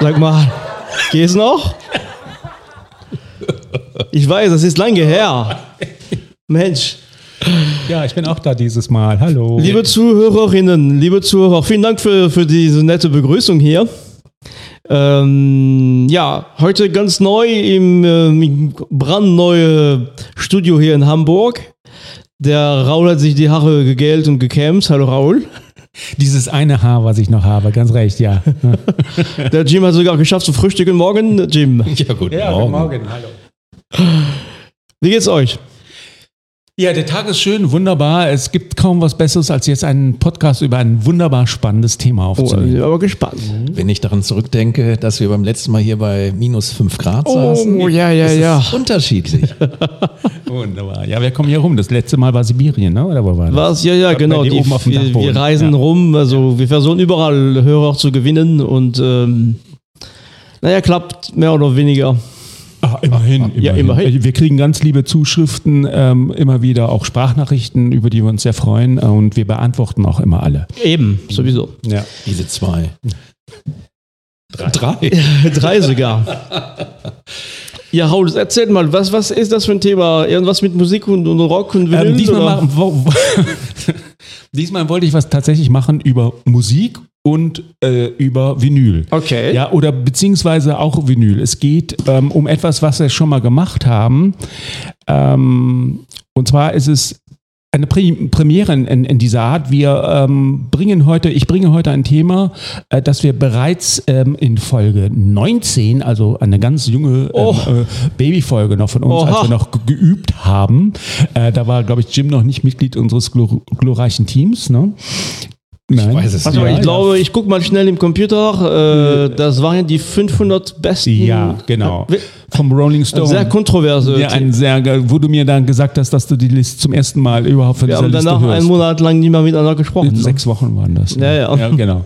Sag mal, geht's noch? Ich weiß, das ist lange her. Mensch. Ja, ich bin auch da dieses Mal. Hallo. Liebe Zuhörerinnen, liebe Zuhörer, vielen Dank für, für diese nette Begrüßung hier. Ähm, ja, heute ganz neu im, äh, im brandneue Studio hier in Hamburg. Der Raul hat sich die Haare gegelt und gekämmt. Hallo Raul. Dieses eine Haar, was ich noch habe, ganz recht, ja. Der Jim hat sogar geschafft zu frühstücken morgen. Jim, Ja, gut. morgen, hallo. wie geht's euch? Ja, der Tag ist schön, wunderbar. Es gibt kaum was Besseres, als jetzt einen Podcast über ein wunderbar spannendes Thema Oh, ich aufzunehmen. bin aber gespannt. Wenn ich daran zurückdenke, dass wir beim letzten Mal hier bei minus 5 Grad Oh, saßen. ja, ja, ist es ja. Unterschiedlich. Wunderbar. Ja, wir kommen hier rum. Das letzte Mal war Sibirien, ne? oder wo war das? Was? Ja, ja, genau. Die, oben auf dem wir, Dachboden. wir reisen Ja. rum, also wir versuchen überall Hörer zu gewinnen und ähm, naja, klappt mehr oder weniger. Ah, immerhin, immerhin. Ja, immerhin. Wir kriegen ganz liebe Zuschriften, ähm, immer wieder auch Sprachnachrichten, über die wir uns sehr freuen und wir beantworten auch immer alle. Eben, sowieso. Ja. Diese zwei. Drei. Drei sogar. Ja, Raul, erzähl mal, was, was ist das für ein Thema? Irgendwas mit Musik und, und Rock und Vinyl? Ähm, diesmal, oder? machen, wo, wo, diesmal wollte ich was tatsächlich machen über Musik und äh, über Vinyl. Okay. Ja, oder beziehungsweise auch Vinyl. Es geht ähm, um etwas, was wir schon mal gemacht haben. Ähm, und zwar ist es eine Pre Premiere in, in, dieser Art. Wir ähm, bringen heute, ich bringe heute ein Thema, äh, das wir bereits ähm, in Folge 19, also eine ganz junge Oh. ähm, äh, Babyfolge noch von uns, Oha. als wir noch ge- geübt haben. Äh, da war, glaube ich, Jim noch nicht Mitglied unseres glor glorreichen Teams. Ne? Nein. weiß es Also, Ja, ich glaube, ich gucke mal schnell im Computer. Äh, das waren die 500 besten. Ja, genau. Vom Rolling Stone. Sehr kontroverse. Ja, ein sehr, wo du mir dann gesagt hast, dass du die Liste zum ersten Mal überhaupt von wir dieser haben Liste danach hörst. einen Monat lang nie mehr miteinander gesprochen. ne? Sechs Wochen waren das. ne? Ja, ja. genau.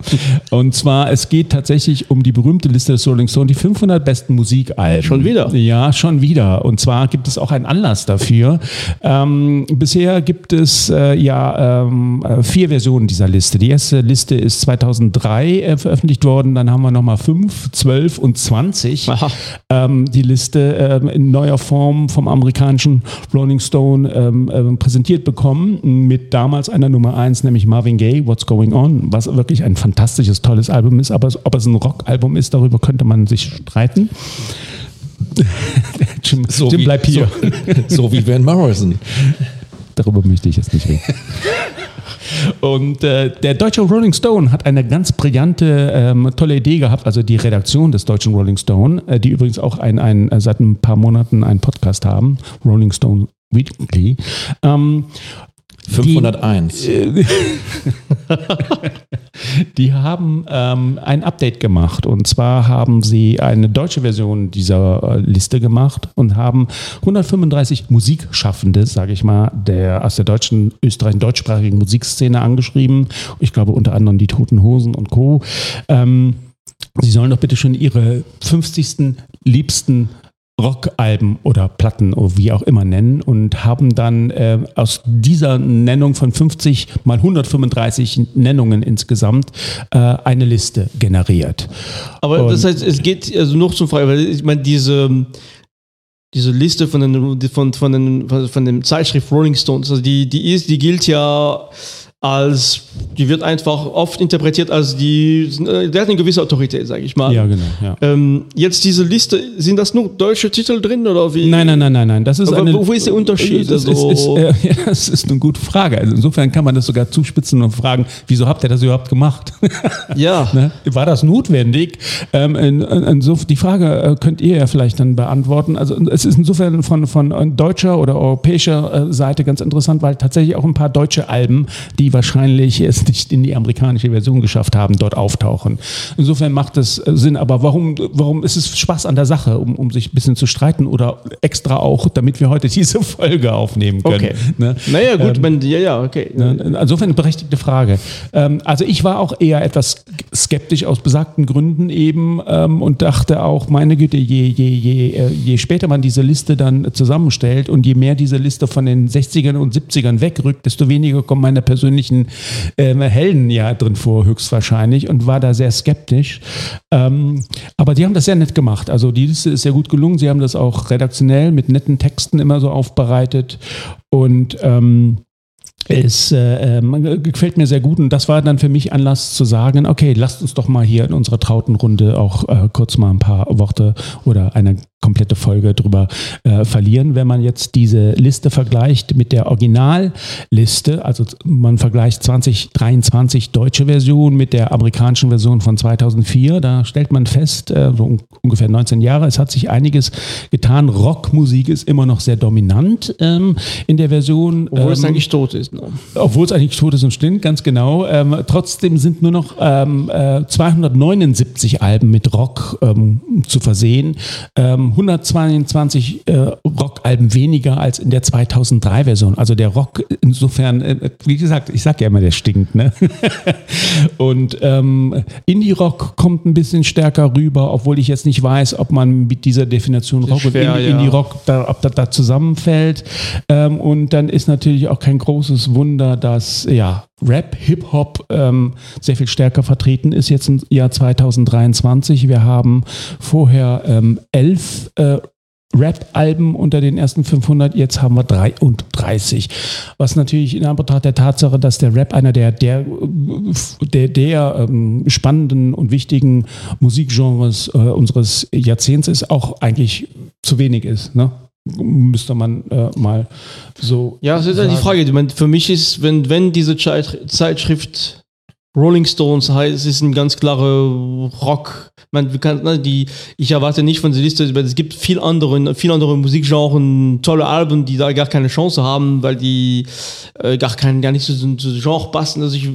Und zwar, es geht tatsächlich um die berühmte Liste des Rolling Stone, die 500 besten Musikalben. Schon wieder? Ja, schon wieder. Und zwar gibt es auch einen Anlass dafür. Ähm, bisher gibt es äh, ja ähm, äh, vier Versionen dieser Liste. Die erste Liste ist 2003 äh, veröffentlicht worden. Dann haben wir nochmal 5, 12 und 20. Aha. Ähm, die Liste ähm, in neuer Form vom amerikanischen Rolling Stone ähm, ähm, präsentiert bekommen mit damals einer Nummer 1, nämlich Marvin Gaye, What's Going On, was wirklich ein fantastisches, tolles Album ist. Aber ob es ein Rockalbum ist, darüber könnte man sich streiten. Jim, So Jim wie- bleib hier. So, so wie Van Morrison. Darüber möchte ich jetzt nicht reden. Und äh, der deutsche Rolling Stone hat eine ganz brillante, ähm, tolle Idee gehabt, also die Redaktion des deutschen Rolling Stone, äh, die übrigens auch ein, ein, äh, seit ein paar Monaten einen Podcast haben, Rolling Stone Weekly. Ähm, 501. die haben ähm, ein Update gemacht und zwar haben sie eine deutsche Version dieser äh, Liste gemacht und haben 135 Musikschaffende, sage ich mal, der aus der deutschen, österreichischen, deutschsprachigen Musikszene angeschrieben. Ich glaube unter anderem die Toten Hosen und Co. Ähm, sie sollen doch bitte schon ihre 50. liebsten Rockalben oder Platten oder wie auch immer nennen und haben dann äh, aus dieser Nennung von 50 mal 135 Nennungen insgesamt äh, eine Liste generiert. Aber Und- das heißt, es geht also noch zum Frage, weil ich meine, diese, diese Liste von, den, von, von, den, von, von dem Zeitschrift Rolling Stones, also die, die ist, die gilt ja als, die wird einfach oft interpretiert als die, äh, der hat eine gewisse Autorität, sage ich mal. Ja, genau. Ja. Ähm, jetzt diese Liste, sind das nur deutsche Titel drin oder wie? Nein, nein, nein, nein, nein. Das ist Aber eine, wo ist der Unterschied? Das ist, Also- ist, äh, ja, das ist eine gute Frage. Also insofern kann man das sogar zuspitzen und fragen, wieso habt ihr das überhaupt gemacht? Ja. Ne? War das notwendig? Ähm, in, in, insof- die Frage äh, könnt ihr ja vielleicht dann beantworten. Also es ist insofern von, von deutscher oder europäischer äh, Seite ganz interessant, weil tatsächlich auch ein paar deutsche Alben, die wahrscheinlich es nicht in die amerikanische Version geschafft haben, dort auftauchen. Insofern macht es äh, Sinn. Aber warum, warum ist es Spaß an der Sache, um, um sich ein bisschen zu streiten oder extra auch, damit wir heute diese Folge aufnehmen können? Okay. Ne? Naja, gut, wenn, ja, ja, okay. Ne? Insofern eine berechtigte Frage. Ähm, also ich war auch eher etwas skeptisch aus besagten Gründen eben ähm, und dachte auch, meine Güte, je, je, je, äh, je später man diese Liste dann zusammenstellt und je mehr diese Liste von den 60ern und 70ern wegrückt, desto weniger kommt meiner persönlichen außergewöhnlichen ähm, Helden ja drin vor, höchstwahrscheinlich, und war da sehr skeptisch. Ähm, aber die haben das sehr nett gemacht. Also die Liste ist sehr gut gelungen. Sie haben das auch redaktionell mit netten Texten immer so aufbereitet. Und ähm, es äh, äh, gefällt mir sehr gut und das war dann für mich Anlass zu sagen, okay, lasst uns doch mal hier in unserer trauten Runde auch äh, kurz mal ein paar Worte oder eine komplette Folge drüber äh, verlieren. Wenn man jetzt diese Liste vergleicht mit der Originalliste, also man vergleicht 2023 deutsche Version mit der amerikanischen Version von 2004, da stellt man fest, äh, so ungefähr 19 Jahre, es hat sich einiges getan. Rockmusik ist immer noch sehr dominant ähm, in der Version. Obwohl ähm, es eigentlich tot ist. Ne? Obwohl es eigentlich tot ist und stimmt, ganz genau. Ähm, trotzdem sind nur noch ähm, äh, 279 Alben mit Rock ähm, zu versehen. Ähm, 122 äh, Rockalben weniger als in der 2003-Version. Also der Rock insofern, äh, wie gesagt, ich sage ja immer, der stinkt. Ne? und ähm, Indie-Rock kommt ein bisschen stärker rüber, obwohl ich jetzt nicht weiß, ob man mit dieser Definition Rock schwer, und Indie-Rock, ja. ob das da zusammenfällt. Ähm, und dann ist natürlich auch kein großes Wunder, dass ja Rap, Hip-Hop ähm, sehr viel stärker vertreten ist jetzt im Jahr 2023. Wir haben vorher ähm, elf äh, Rap-Alben unter den ersten 500, jetzt haben wir 33. Was natürlich in Anbetracht der Tatsache, dass der Rap einer der, der, der, der ähm, spannenden und wichtigen Musikgenres äh, unseres Jahrzehnts ist, auch eigentlich zu wenig ist. Ne? müsste man äh, mal so. Ja, das ist ja die Frage. Für mich ist, wenn, wenn diese Zeitschrift Rolling Stones heißt, es ist ein ganz klare Rock. Man kann, ne, die, ich erwarte nicht von der Liste, es gibt viel andere, viel andere Musikgenres, tolle Alben, die da gar keine Chance haben, weil die äh, gar kein, gar nicht zu so, so Genre passen. Also ich,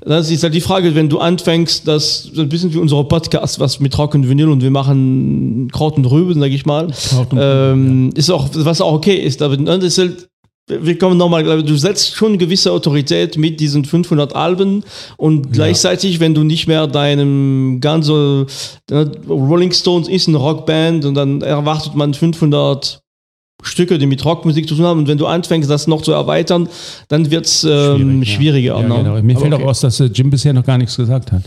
das ist halt die Frage, wenn du anfängst, das ein bisschen wie unser Podcast, was mit Rock und Vinyl und wir machen Kraut und Rüben, sag ich mal, ähm, ja. ist auch, was auch okay ist, aber ne, das ist halt, wir kommen nochmal, du setzt schon eine gewisse Autorität mit diesen 500 Alben und gleichzeitig, wenn du nicht mehr deinem ganzen ne, Rolling Stones ist eine Rockband und dann erwartet man 500 Stücke, die mit Rockmusik zu tun haben und wenn du anfängst, das noch zu erweitern, dann wird es ähm, Schwierig, schwieriger. Ja. Ja, genau. Mir fällt okay. auch aus, dass äh, Jim bisher noch gar nichts gesagt hat.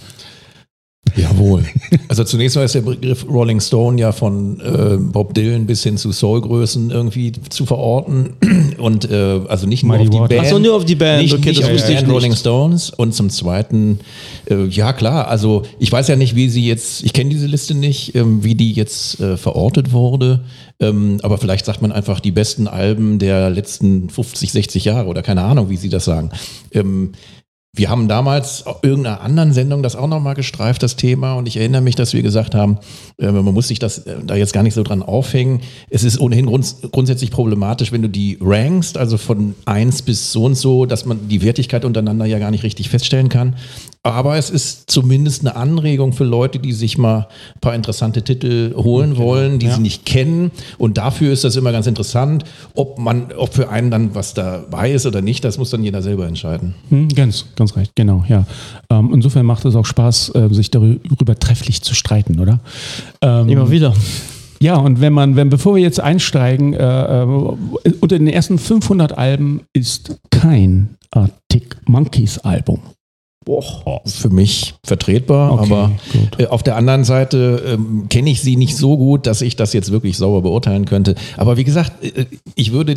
Jawohl. Also zunächst mal ist der Begriff Rolling Stone ja von äh, Bob Dylan bis hin zu Soulgrößen irgendwie zu verorten und äh, also nicht nur auf die Band. Achso, nur auf die Band. Nicht, okay, nicht das wusste ich nicht. Rolling Stones und zum Zweiten, äh, ja klar, also ich weiß ja nicht, wie sie jetzt, ich kenne diese Liste nicht, ähm, wie die jetzt äh, verortet wurde, ähm, aber vielleicht sagt man einfach die besten Alben der letzten 50, 60 Jahre oder keine Ahnung, wie sie das sagen. Ähm, wir haben damals irgendeiner anderen Sendung das auch nochmal gestreift, das Thema. Und ich erinnere mich, dass wir gesagt haben, äh, man muss sich das äh, da jetzt gar nicht so dran aufhängen. Es ist ohnehin grunds grundsätzlich problematisch, wenn du die rankst, also von eins bis so und so, dass man die Wertigkeit untereinander ja gar nicht richtig feststellen kann. Aber es ist zumindest eine Anregung für Leute, die sich mal ein paar interessante Titel holen genau. wollen, die ja. sie nicht kennen. Und dafür ist das immer ganz interessant, ob man, ob für einen dann was dabei ist oder nicht, das muss dann jeder selber entscheiden. Hm, ganz, ganz recht, genau, ja. Ähm, insofern macht es auch Spaß, äh, sich darüber trefflich zu streiten, oder? Ähm, Immer wieder. Ja, und wenn man, wenn bevor wir jetzt einsteigen, äh, äh unter den ersten 500 Alben ist kein Arctic Monkeys Album. Boah, für mich vertretbar, okay, aber äh, auf der anderen Seite ähm, kenne ich sie nicht so gut, dass ich das jetzt wirklich sauber beurteilen könnte. Aber wie gesagt, äh, ich würde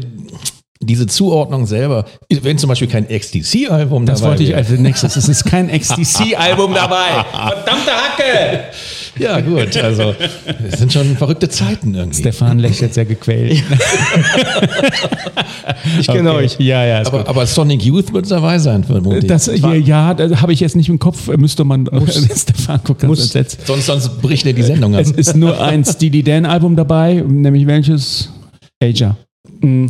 diese Zuordnung selber, wenn zum Beispiel kein XTC-Album dabei Das wollte ich als nächstes. Es ist kein XTC-Album dabei. Verdammte Hacke! Ja, gut, also es sind schon verrückte Zeiten irgendwie. Stefan lächelt sehr gequält. ich kenne okay. euch. Ja, ja. Aber, aber, Sonic Youth wird dabei sein, vermutlich. Das, ja, ja das habe ich jetzt nicht im Kopf. Müsste man. Muss, Stefan guckt ganz entsetzt. Sonst, sonst bricht er die Sendung ab. Es ist nur ein Steely Dan-Album dabei, nämlich welches? Aja. Mm.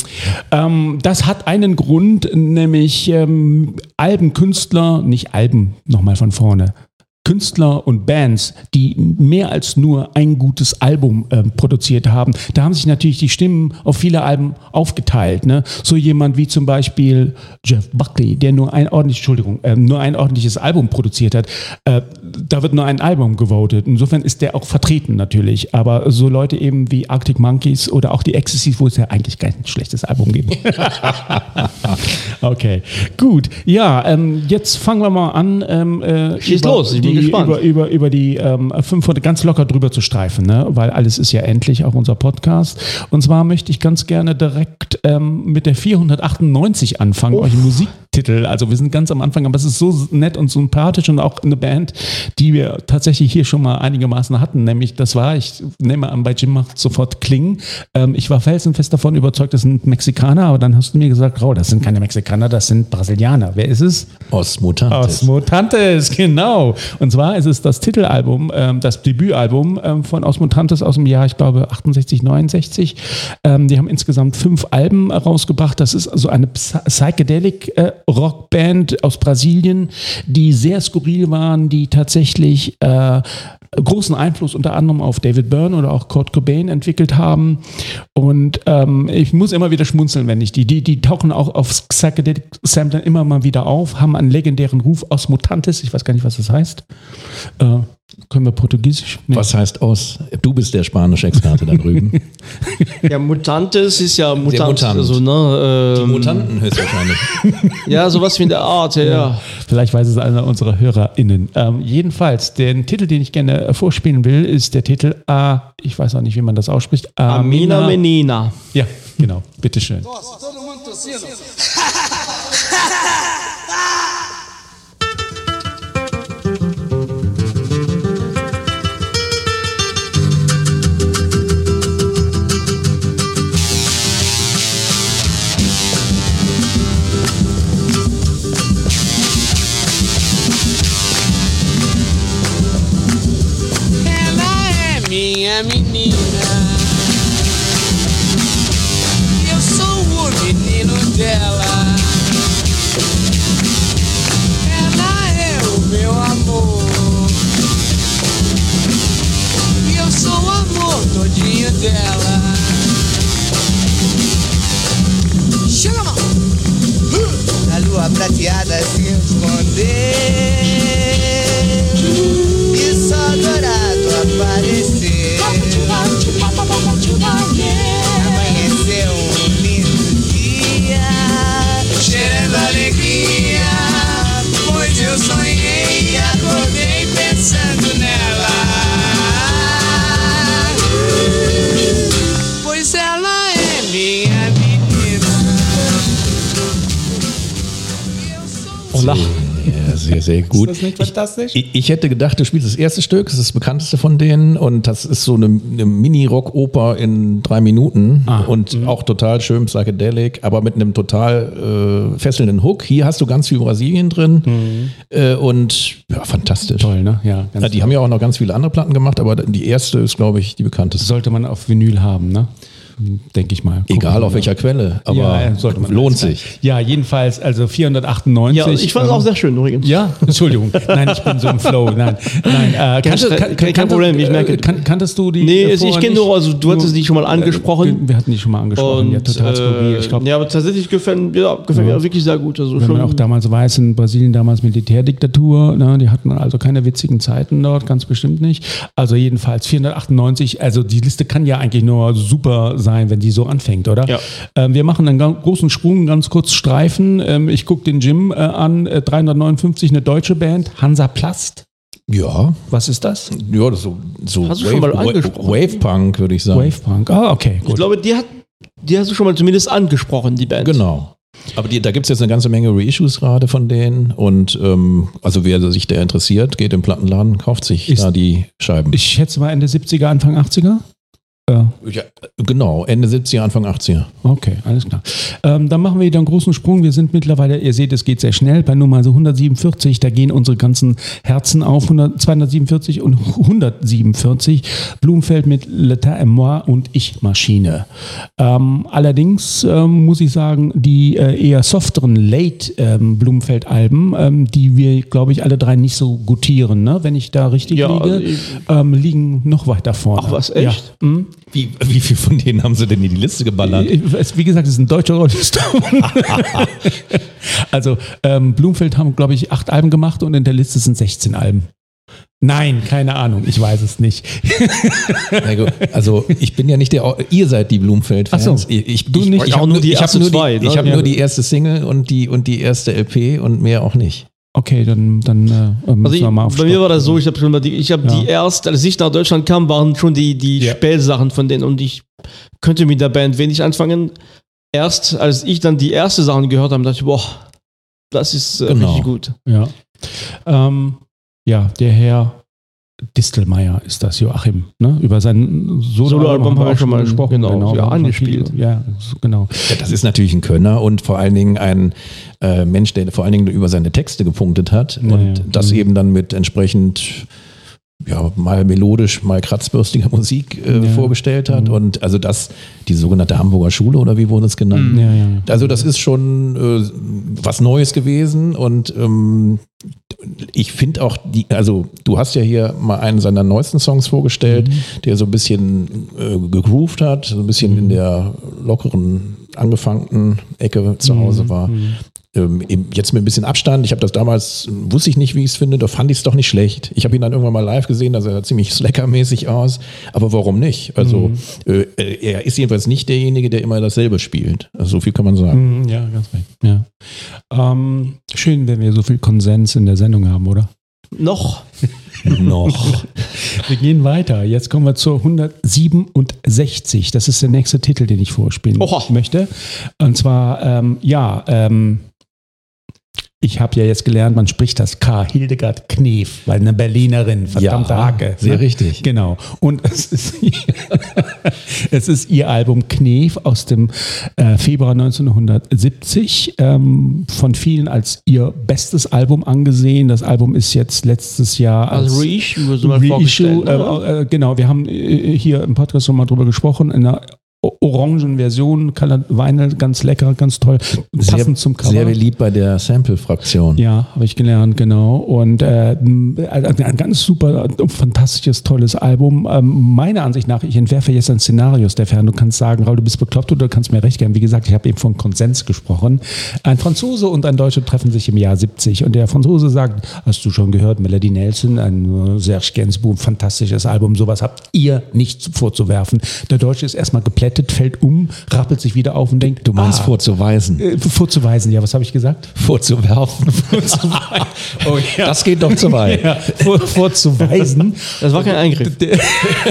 Ähm, das hat einen Grund, nämlich ähm, Albenkünstler, nicht Alben, nochmal von vorne, Künstler und Bands, die mehr als nur ein gutes Album äh, produziert haben, da haben sich natürlich die Stimmen auf viele Alben aufgeteilt. Ne? So jemand wie zum Beispiel Jeff Buckley, der nur ein ordentlich, Entschuldigung, äh, nur ein ordentliches Album produziert hat, äh, da wird nur ein Album gewotet. Insofern ist der auch vertreten natürlich. Aber so Leute eben wie Arctic Monkeys oder auch die Ecstasies, wo es ja eigentlich kein schlechtes Album gibt. okay, gut. Ja, ähm, jetzt fangen wir mal an. Ähm, äh, Schieß los, ich die. Über, über, über die ähm, 500 ganz locker drüber zu streifen, ne? weil alles ist ja endlich, auch unser Podcast. Und zwar möchte ich ganz gerne direkt ähm, mit der 498 anfangen, euch Musiktitel. Also wir sind ganz am Anfang, aber es ist so nett und sympathisch und auch eine Band, die wir tatsächlich hier schon mal einigermaßen hatten. Nämlich, das war, ich nehme an, bei Jim macht sofort Klingen. Ähm, ich war felsenfest davon überzeugt, das sind Mexikaner, aber dann hast du mir gesagt, Rau, das sind keine Mexikaner, das sind Brasilianer. Wer ist es? Os Mutantes. Aus Mutantes, genau. Und zwar ist es das Titelalbum, ähm, das Debütalbum ähm, von Aus aus dem Jahr, ich glaube, 68, 69. Ähm, die haben insgesamt fünf Alben rausgebracht. Das ist also eine Psy- Psychedelic äh, Rockband aus Brasilien, die sehr skurril waren, die tatsächlich äh, großen Einfluss unter anderem auf David Byrne oder auch Kurt Cobain entwickelt haben. Und ähm, ich muss immer wieder schmunzeln, wenn ich die, die, die tauchen auch auf Psychedelic Samplern immer mal wieder auf, haben einen legendären Ruf aus Mutantes, ich weiß gar nicht, was das heißt. Äh, können wir Portugiesisch? Nee. Was heißt Os? Du bist der spanische Experte da drüben. Ja, Mutantes ist ja Mutant. Mutant. Also, ne, Die ähm, Mutanten höchstwahrscheinlich. Ja, sowas wie in der Art, ja. ja. Vielleicht weiß es einer unserer HörerInnen. Ähm, jedenfalls, den Titel, den ich gerne äh, vorspielen will, ist der Titel A, ich weiß auch nicht, wie man das ausspricht. Amina Menina. Ja, genau. Bitteschön. Todo mundo dela. Ela é o meu amor. E eu sou o amor todinho dela. Chega, mão! A lua prateada se esconder. E só dourado aparecer. Sehr, sehr gut. Ist das nicht fantastisch? Ich, ich hätte gedacht, du spielst das erste Stück, das ist das bekannteste von denen und das ist so eine, eine Mini-Rock-Oper in drei Minuten Ah, und auch total schön psychedelic, aber mit einem total äh, fesselnden Hook. Hier hast du ganz viel Brasilien drin äh, und ja, fantastisch. Toll, ne? Ja, ganz Ja, die haben ja auch noch ganz viele andere Platten gemacht, aber die erste ist, glaube ich, die bekannteste. sollte man auf Vinyl haben, ne? Denke ich mal. Egal auf welcher Quelle, aber ja, äh, lohnt sich. Ja, jedenfalls, also 498. Ja, ich fand es ähm, auch sehr schön übrigens. Ja, Entschuldigung. Nein, ich bin so im Flow. Nein, nein. Äh, Kein Problem, ich merke- Äh, kan kanntest du die? Nee, äh, ich kenne nur, also du hattest die schon mal angesprochen. Äh, Wir hatten die schon mal angesprochen. Und, ja, total skurril. Ich glaube, ja, aber tatsächlich gefällt, ja, gefällt mir wirklich sehr gut. Also wenn schon, man auch damals weiß, in Brasilien damals Militärdiktatur, ne, die hatten also keine witzigen Zeiten dort, ganz bestimmt nicht. Also jedenfalls 498, also die Liste kann ja eigentlich nur super sein, wenn die so anfängt, oder? Ja. Ähm, wir machen einen ganz großen Sprung, ganz kurz Streifen. Ähm, ich gucke den Jim äh, an, äh, 359, eine deutsche Band, Hansa Plast. Ja, Was ist das? ja, das ist so, so Hast du schon mal angesprochen? Wave Punk, würde ich sagen. Wave Punk. Ah, okay, ich gut. glaube, die, hat, die hast du schon mal zumindest angesprochen, die Band. Genau. Aber die, da gibt es jetzt eine ganze Menge Reissues gerade von denen. Und ähm, also wer sich da interessiert, geht im Plattenladen, kauft sich Ist- da die Scheiben. Ich schätze mal Ende 70er, Anfang 80er. Ja, genau, Ende 70er, Anfang 80er. Okay, alles klar. Ähm, dann machen wir wieder einen großen Sprung. Wir sind mittlerweile, ihr seht, es geht sehr schnell, bei Nummer so 147. Da gehen unsere ganzen Herzen auf. 100, 247 und 147. Blumenfeld mit L'État et moi und Ich Maschine. Ähm, allerdings ähm, muss ich sagen, die äh, eher softeren Late-Blumenfeld-Alben, ähm, die wir, glaube ich, alle drei nicht so gutieren, ne? wenn ich da richtig Ja, liege, also ich- ähm, liegen noch weiter vorne. Ach was, echt? Ja. Mhm. Wie, wie viel von denen haben sie denn in die Liste geballert? Wie gesagt, es ist ein deutscher Rolling Stone. also ähm, Blumfeld haben, glaube ich, acht Alben gemacht und in der Liste sind 16 Alben. Nein, keine Ahnung, ich weiß es nicht. Gut, Also ich bin ja nicht der, ihr seid die Blumenfeld-Fans. Ach so. ich, ich, Du ich, nicht. Ich Auch habe nur die ich hab erste nur zwei, ne? ich hab nur die erste Single und die, und die erste LP und mehr auch nicht. Okay, dann, dann äh, müssen Also ich, wir mal auf bei mir war das so, ich habe schon mal die, ich habe Ja. die erst, als ich nach Deutschland kam, waren schon die, die Ja. Spätsachen von denen und ich könnte mit der Band wenig anfangen. Erst als ich dann die erste Sachen gehört habe, dachte ich, boah, das ist äh, Genau. richtig gut. Ja. Ähm, ja, der Herr Distelmeier ist das, Joachim. Ne? Über sein Soloalbum Soloalbum haben wir auch schon mal gesprochen, genau, wir ja, angespielt. Ja, genau. Ja, das ist natürlich ein Könner und vor allen Dingen ein äh, Mensch, der vor allen Dingen über seine Texte gepunktet hat Ja, und das Mhm. eben dann mit entsprechend ja, mal melodisch, mal kratzbürstiger Musik äh, Ja. vorgestellt hat. Mhm. Und also das, die sogenannte Hamburger Schule oder wie wurde es genannt? Mhm. Ja, ja. Also das ist schon äh, was Neues gewesen und ähm, ich finde auch die, also du hast ja hier mal einen seiner neuesten Songs vorgestellt, der so ein bisschen äh, gegroovt hat, so ein bisschen in der lockeren, angefangten Ecke zu Hause war. Ähm, jetzt mit ein bisschen Abstand. Ich habe das damals, äh, wusste ich nicht, wie ich es finde, da fand ich es doch nicht schlecht. Ich habe ihn dann irgendwann mal live gesehen, da sah er ziemlich slackermäßig aus. Aber warum nicht? Also äh, er ist jedenfalls nicht derjenige, der immer dasselbe spielt. Also so viel kann man sagen. Mhm, Ja, ganz recht. Ja. Ähm, schön, wenn wir so viel Konsens in der Sendung haben, oder? Noch. Noch. Wir gehen weiter. Jetzt kommen wir zur 167. Das ist der nächste Titel, den ich vorspielen Oha. möchte. Und zwar, ähm, ja, ähm, ich habe ja jetzt gelernt, man spricht das K. Hildegard Knef, weil eine Berlinerin, verdammte Ja, Hacke. sehr ne? richtig. Genau. Und es ist, es ist ihr Album Knef aus dem äh, Februar 1970, ähm, von vielen als ihr bestes Album angesehen. Das Album ist jetzt letztes Jahr als, Als Reissue, so mal Reissue, äh, äh, genau, wir haben äh, hier im Podcast schon mal drüber gesprochen, in einer o- orangen Version, Colored Vinyl, ganz lecker, ganz toll, passend zum Cover. Sehr beliebt bei der Sample-Fraktion. Ja, habe ich gelernt, genau. Und äh, ein ganz super, fantastisches, tolles Album. Ähm, meiner Ansicht nach, ich entwerfe jetzt ein Szenario, Stefan. Du kannst sagen, Raul, du bist bekloppt oder du kannst mir recht geben. Wie gesagt, ich habe eben von Konsens gesprochen. Ein Franzose und ein Deutscher treffen sich im Jahr 70 und der Franzose sagt, hast du schon gehört, Melody Nelson, ein äh, Serge Gainsbourg, fantastisches Album, sowas habt ihr nicht vorzuwerfen. Der Deutsche ist erstmal geplättet, fällt um, rappelt sich wieder auf und denkt, Du meinst ah, vorzuweisen. äh, vorzuweisen, ja, was habe ich gesagt? Vorzuwerfen. Oh, ja. Das geht doch zu weit. ja, vor, vorzuweisen. Das war kein Eingriff. Der,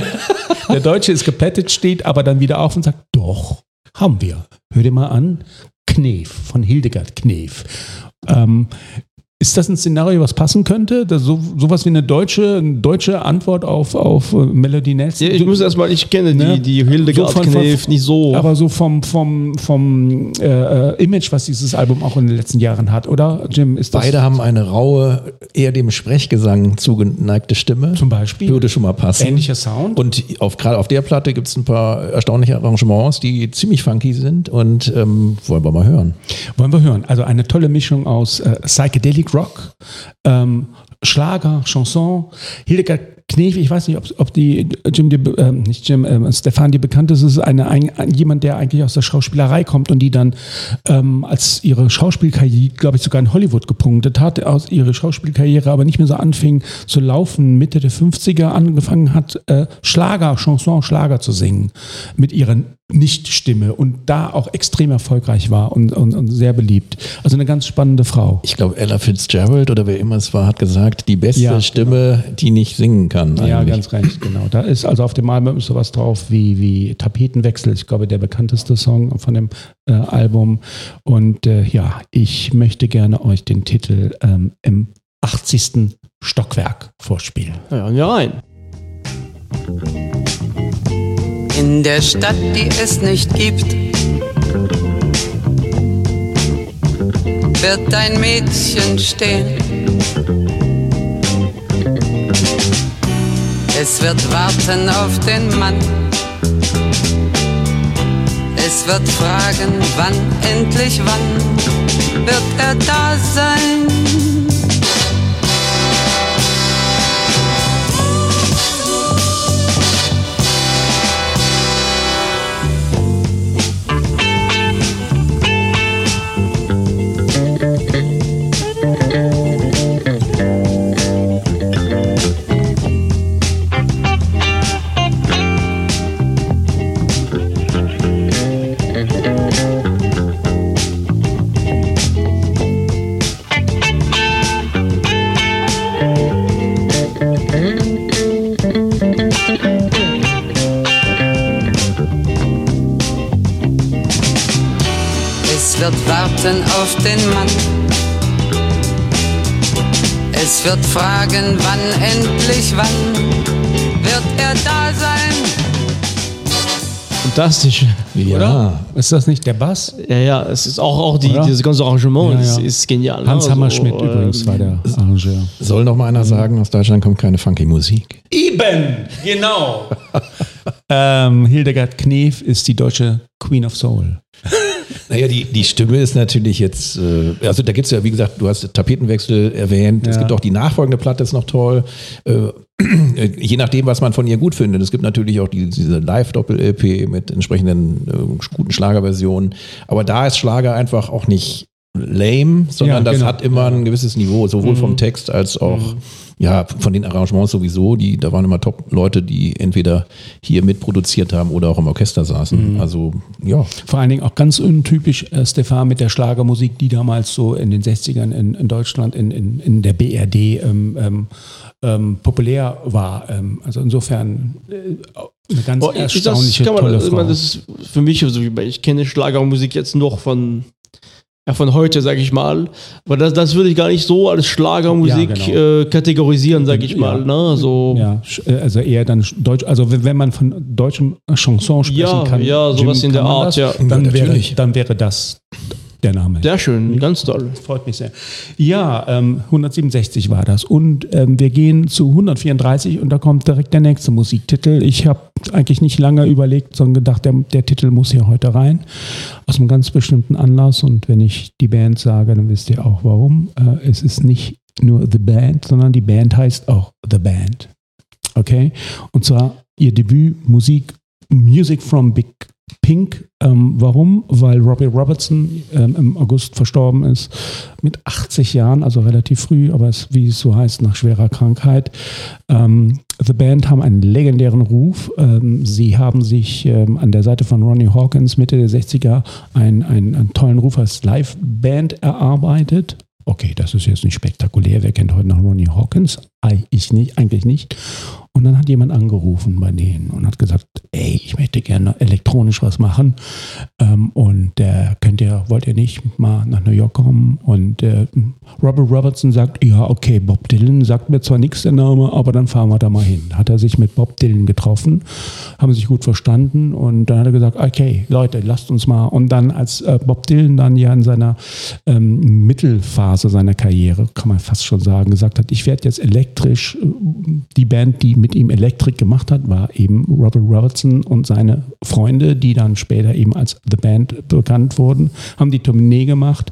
der Deutsche ist geplättet, steht aber dann wieder auf und sagt, doch, haben wir. Hör dir mal an, Knef, von Hildegard Knef. Ähm, ist das ein Szenario, was passen könnte? Das so, sowas wie eine deutsche, eine deutsche Antwort auf, auf äh, Melody Nelson? Ja, ich muss erstmal, ich kenne Ne? die, die Hildegard So von- von- Knef nicht so. Aber so vom, vom, vom äh, äh, Image, was dieses Album auch in den letzten Jahren hat, oder? Jim, ist das Beide haben eine raue, eher dem Sprechgesang zugeneigte Stimme. zum Beispiel Würde schon mal passen. ähnlicher Sound? Und auf, gerade auf der Platte gibt es ein paar erstaunliche Arrangements, die ziemlich funky sind und ähm, wollen wir mal hören. Wollen wir hören. Also eine tolle Mischung aus äh, Psychedelic Rock, ähm, Schlager, Chanson. Hildegard Knef, ich weiß nicht, ob, ob die Jim, die, ähm, nicht Jim, ähm, Stefan, die bekannt ist, ist eine, ein, jemand, der eigentlich aus der Schauspielerei kommt und die dann ähm, als ihre Schauspielkarriere, glaube ich, sogar in Hollywood gepunktet hat, aus ihre Schauspielkarriere aber nicht mehr so anfing zu laufen, Mitte der 50er angefangen hat, äh, Schlager, Chanson, Schlager zu singen mit ihrer Nichtstimme und da auch extrem erfolgreich war und, und, und sehr beliebt. Also eine ganz spannende Frau. Ich glaube, Ella Fitzgerald oder wer immer es war, hat gesagt, die beste Ja, Stimme, die nicht singen kann. Ja, eigentlich. ganz recht, genau. Da ist also auf dem Album sowas drauf wie, wie Tapetenwechsel, ich glaube, der bekannteste Song von dem äh, Album. Und äh, ja, ich möchte gerne euch den Titel ähm, im 80. Stockwerk vorspielen. ja, hören wir rein. In der Stadt, die es nicht gibt, wird ein Mädchen stehen. Es wird warten auf den Mann. Es wird fragen, wann, endlich wann wird er da sein. Auf den Mann. Es wird fragen, wann, endlich wann wird er da sein. Fantastisch. Ja. Ist das nicht der Bass? Ja, ja, es ist auch, auch die, Oder? dieses ganze Arrangement Ja, ist, ja. ist genial. Hans ne? Hammerschmidt Also, übrigens war der Arrangeur. Soll noch mal einer sagen, aus Deutschland kommt keine funky Musik? Eben, genau. ähm, Hildegard Knef ist die deutsche Queen of Soul. Naja, die, die Stimme ist natürlich jetzt, äh, also da gibt es ja, wie gesagt, du hast Tapetenwechsel erwähnt, es Ja. gibt auch die nachfolgende Platte, ist noch toll. Äh, je nachdem, was man von ihr gut findet. Es gibt natürlich auch die, diese Live-Doppel-LP mit entsprechenden äh, guten Schlagerversionen. Aber da ist Schlager einfach auch nicht lame, sondern Ja, das genau. hat immer ein gewisses Niveau, sowohl vom Text als auch ja, von den Arrangements sowieso. Die, da waren immer Top-Leute, die entweder hier mitproduziert haben oder auch im Orchester saßen. Also ja, Vor allen Dingen auch ganz untypisch, äh, Stefan, mit der Schlagermusik, die damals so in den 60ern in, in Deutschland, in, in, in der BRD ähm, ähm, ähm, populär war. Ähm, also insofern äh, eine ganz Oh, ich- das erstaunliche, kann man, tolle also, Frau. man, das ist für mich, also ich kenne Schlagermusik jetzt noch von, ja, von heute, sage ich mal. Aber das, das würde ich gar nicht so als Schlagermusik Ja, genau. äh, kategorisieren, sage ich Ja. mal. Ne? So, ja, sch- äh, also eher dann sch- Deutsch, also wenn man von deutschem Chanson sprechen Ja, kann, ja, sowas in der Art, das, ja. dann, Ja, wäre, dann wäre das der Name. Sehr schön, ganz toll. Freut mich sehr. Ja, ähm, 167 war das. Und ähm, wir gehen zu 134 und da kommt direkt der nächste Musiktitel. Ich habe eigentlich nicht lange überlegt, sondern gedacht, der, der Titel muss hier heute rein. Aus einem ganz bestimmten Anlass. Und wenn ich die Band sage, dann wisst ihr auch warum. Äh, es ist nicht nur The Band, sondern die Band heißt auch The Band. Okay? Und zwar ihr Debüt Musik Music from Big Pink. Ähm, warum? Weil Robbie Robertson ähm, im August verstorben ist mit 80 Jahren, also relativ früh, aber es, wie es so heißt, nach schwerer Krankheit. Ähm, The Band haben einen legendären Ruf. Ähm, sie haben sich ähm, an der Seite von Ronnie Hawkins Mitte der 60er einen, einen, einen tollen Ruf als Live-Band erarbeitet. Okay, das ist jetzt nicht spektakulär. Wer kennt heute noch Ronnie Hawkins? Ich nicht, eigentlich nicht. Und dann hat jemand angerufen bei denen und hat gesagt, ey, ich möchte gerne elektronisch was machen. Ähm, und äh, könnt ihr, wollt ihr nicht mal nach New York kommen? Und äh, Robert Robertson sagt, ja, okay, Bob Dylan sagt mir zwar nichts der Name, aber dann fahren wir da mal hin. Hat er sich mit Bob Dylan getroffen, haben sich gut verstanden und dann hat er gesagt, okay, Leute, lasst uns mal. Und dann, als äh, Bob Dylan dann ja in seiner ähm, Mittelphase seiner Karriere, kann man fast schon sagen, gesagt hat, ich werde jetzt elektrisch, die Band, die mit ihm Elektrik gemacht hat, war eben Robert Robertson und seine Freunde, die dann später eben als The Band bekannt wurden, haben die Tournee gemacht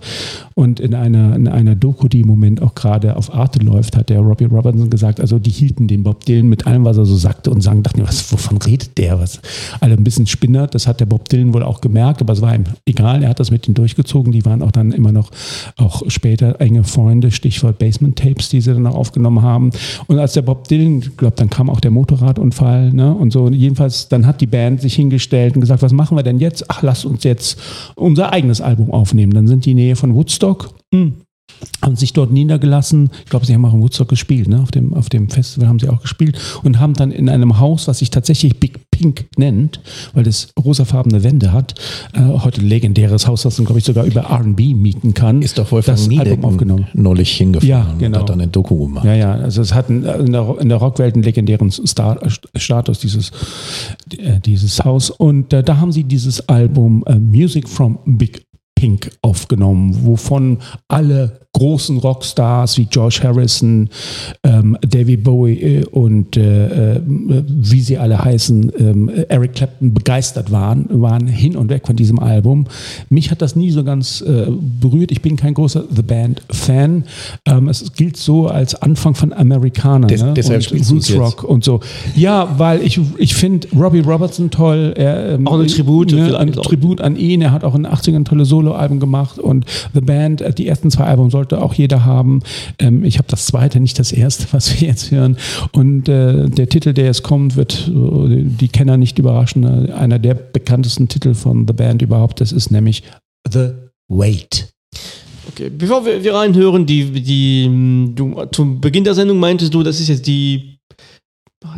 und in einer, in einer Doku, die im Moment auch gerade auf Arte läuft, hat der Robbie Robertson gesagt, also die hielten den Bob Dylan mit allem, was er so sagte und sagen, dachten, was, wovon redet der? Was? Alle ein bisschen spinnert, das hat der Bob Dylan wohl auch gemerkt, aber es war ihm egal, er hat das mit denen durchgezogen, die waren auch dann immer noch, auch später enge Freunde, Stichwort Basement Tapes, die sie dann auch aufgenommen haben. Und als der Bob Dylan, ich glaube, dann kam auch der Motorradunfall, ne? Und so, jedenfalls, dann hat die Band sich hingestellt und gesagt, was machen wir denn jetzt? Ach, lass uns jetzt unser eigenes Album aufnehmen. Dann sind die Nähe von Woodstock. Hm haben sich dort niedergelassen. Ich glaube, sie haben auch in Woodstock gespielt, ne? auf, dem, auf dem Festival haben sie auch gespielt und haben dann in einem Haus, was sich tatsächlich Big Pink nennt, weil es rosafarbene Wände hat. Äh, heute ein legendäres Haus, das man, glaube ich, sogar über R&B mieten kann. Ist doch Wolfgang das Album Niedecken aufgenommen. neulich hingefahren Ja, genau. und hat dann eine Doku gemacht. Ja, ja, also es hat in, der, in der Rockwelt einen legendären Star, äh, Status, dieses, äh, dieses Haus. Und äh, da haben sie dieses Album äh, Music from Big Pink aufgenommen, wovon alle großen Rockstars wie George Harrison, ähm, David Bowie äh, und äh, äh, wie sie alle heißen, ähm, Eric Clapton begeistert waren, waren hin und weg von diesem Album. Mich hat das nie so ganz äh, berührt. Ich bin kein großer The Band-Fan. Ähm, es gilt so als Anfang von Amerikaner Des- ne? deshalb und Roots. Rock und so. Ja, weil ich, ich finde Robbie Robertson toll. Er, ähm, Auch eine Tribute Ne, für- ein Tribut an ihn. Er hat auch in den 80ern tolle Soloalben gemacht und The Band, äh, die ersten zwei Alben sollte auch jeder haben. Ähm, ich habe das zweite, nicht das erste, was wir jetzt hören. Und äh, der Titel, der jetzt kommt, wird äh, die Kenner nicht überraschen. Einer der bekanntesten Titel von The Band überhaupt. Das ist nämlich The Wait. Okay, bevor wir, wir reinhören, die, die, du, zum Beginn der Sendung meintest du, das ist jetzt die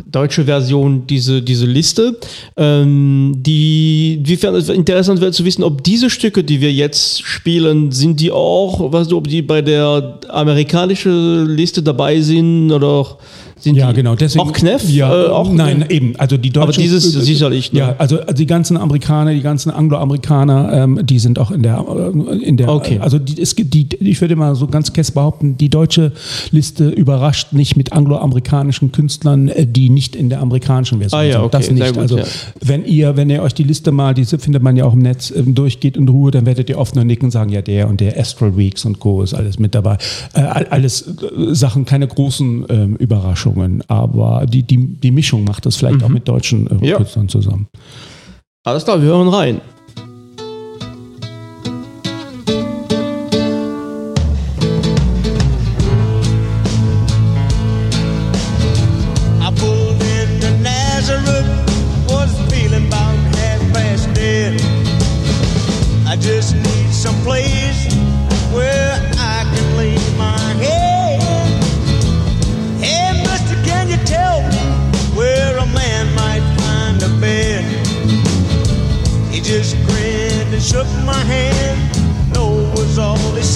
deutsche Version, diese, diese Liste. Ähm, die, inwiefern es interessant wäre zu wissen, ob diese Stücke, die wir jetzt spielen, sind die auch, weißt du, ob die bei der amerikanischen Liste dabei sind oder sind Ja, die genau. Deswegen, auch Kneff? Ja, Äh, auch nein, eben. Also die Aber deutschen, dieses sicherlich, ne? Ja, also die ganzen Amerikaner, die ganzen Angloamerikaner, ähm, die sind auch in der, äh, in der. Okay. Also die, es gibt die, ich würde mal so ganz kess behaupten, die deutsche Liste überrascht nicht mit angloamerikanischen Künstlern, äh, die nicht in der amerikanischen Version Ah ja, sind. okay, das nicht. gut, also ja. wenn ihr, wenn ihr euch die Liste mal, diese findet man ja auch im Netz, ähm, durchgeht in Ruhe, dann werdet ihr oft nur nicken und sagen, ja, der und der Astral Weeks und Co. ist alles mit dabei. Äh, all- alles äh, Sachen, keine großen ähm, Überraschungen, aber die, die, die Mischung macht das vielleicht auch mit deutschen äh, Mhm. Ja. Künstlern zusammen. Alles klar, wir hören rein.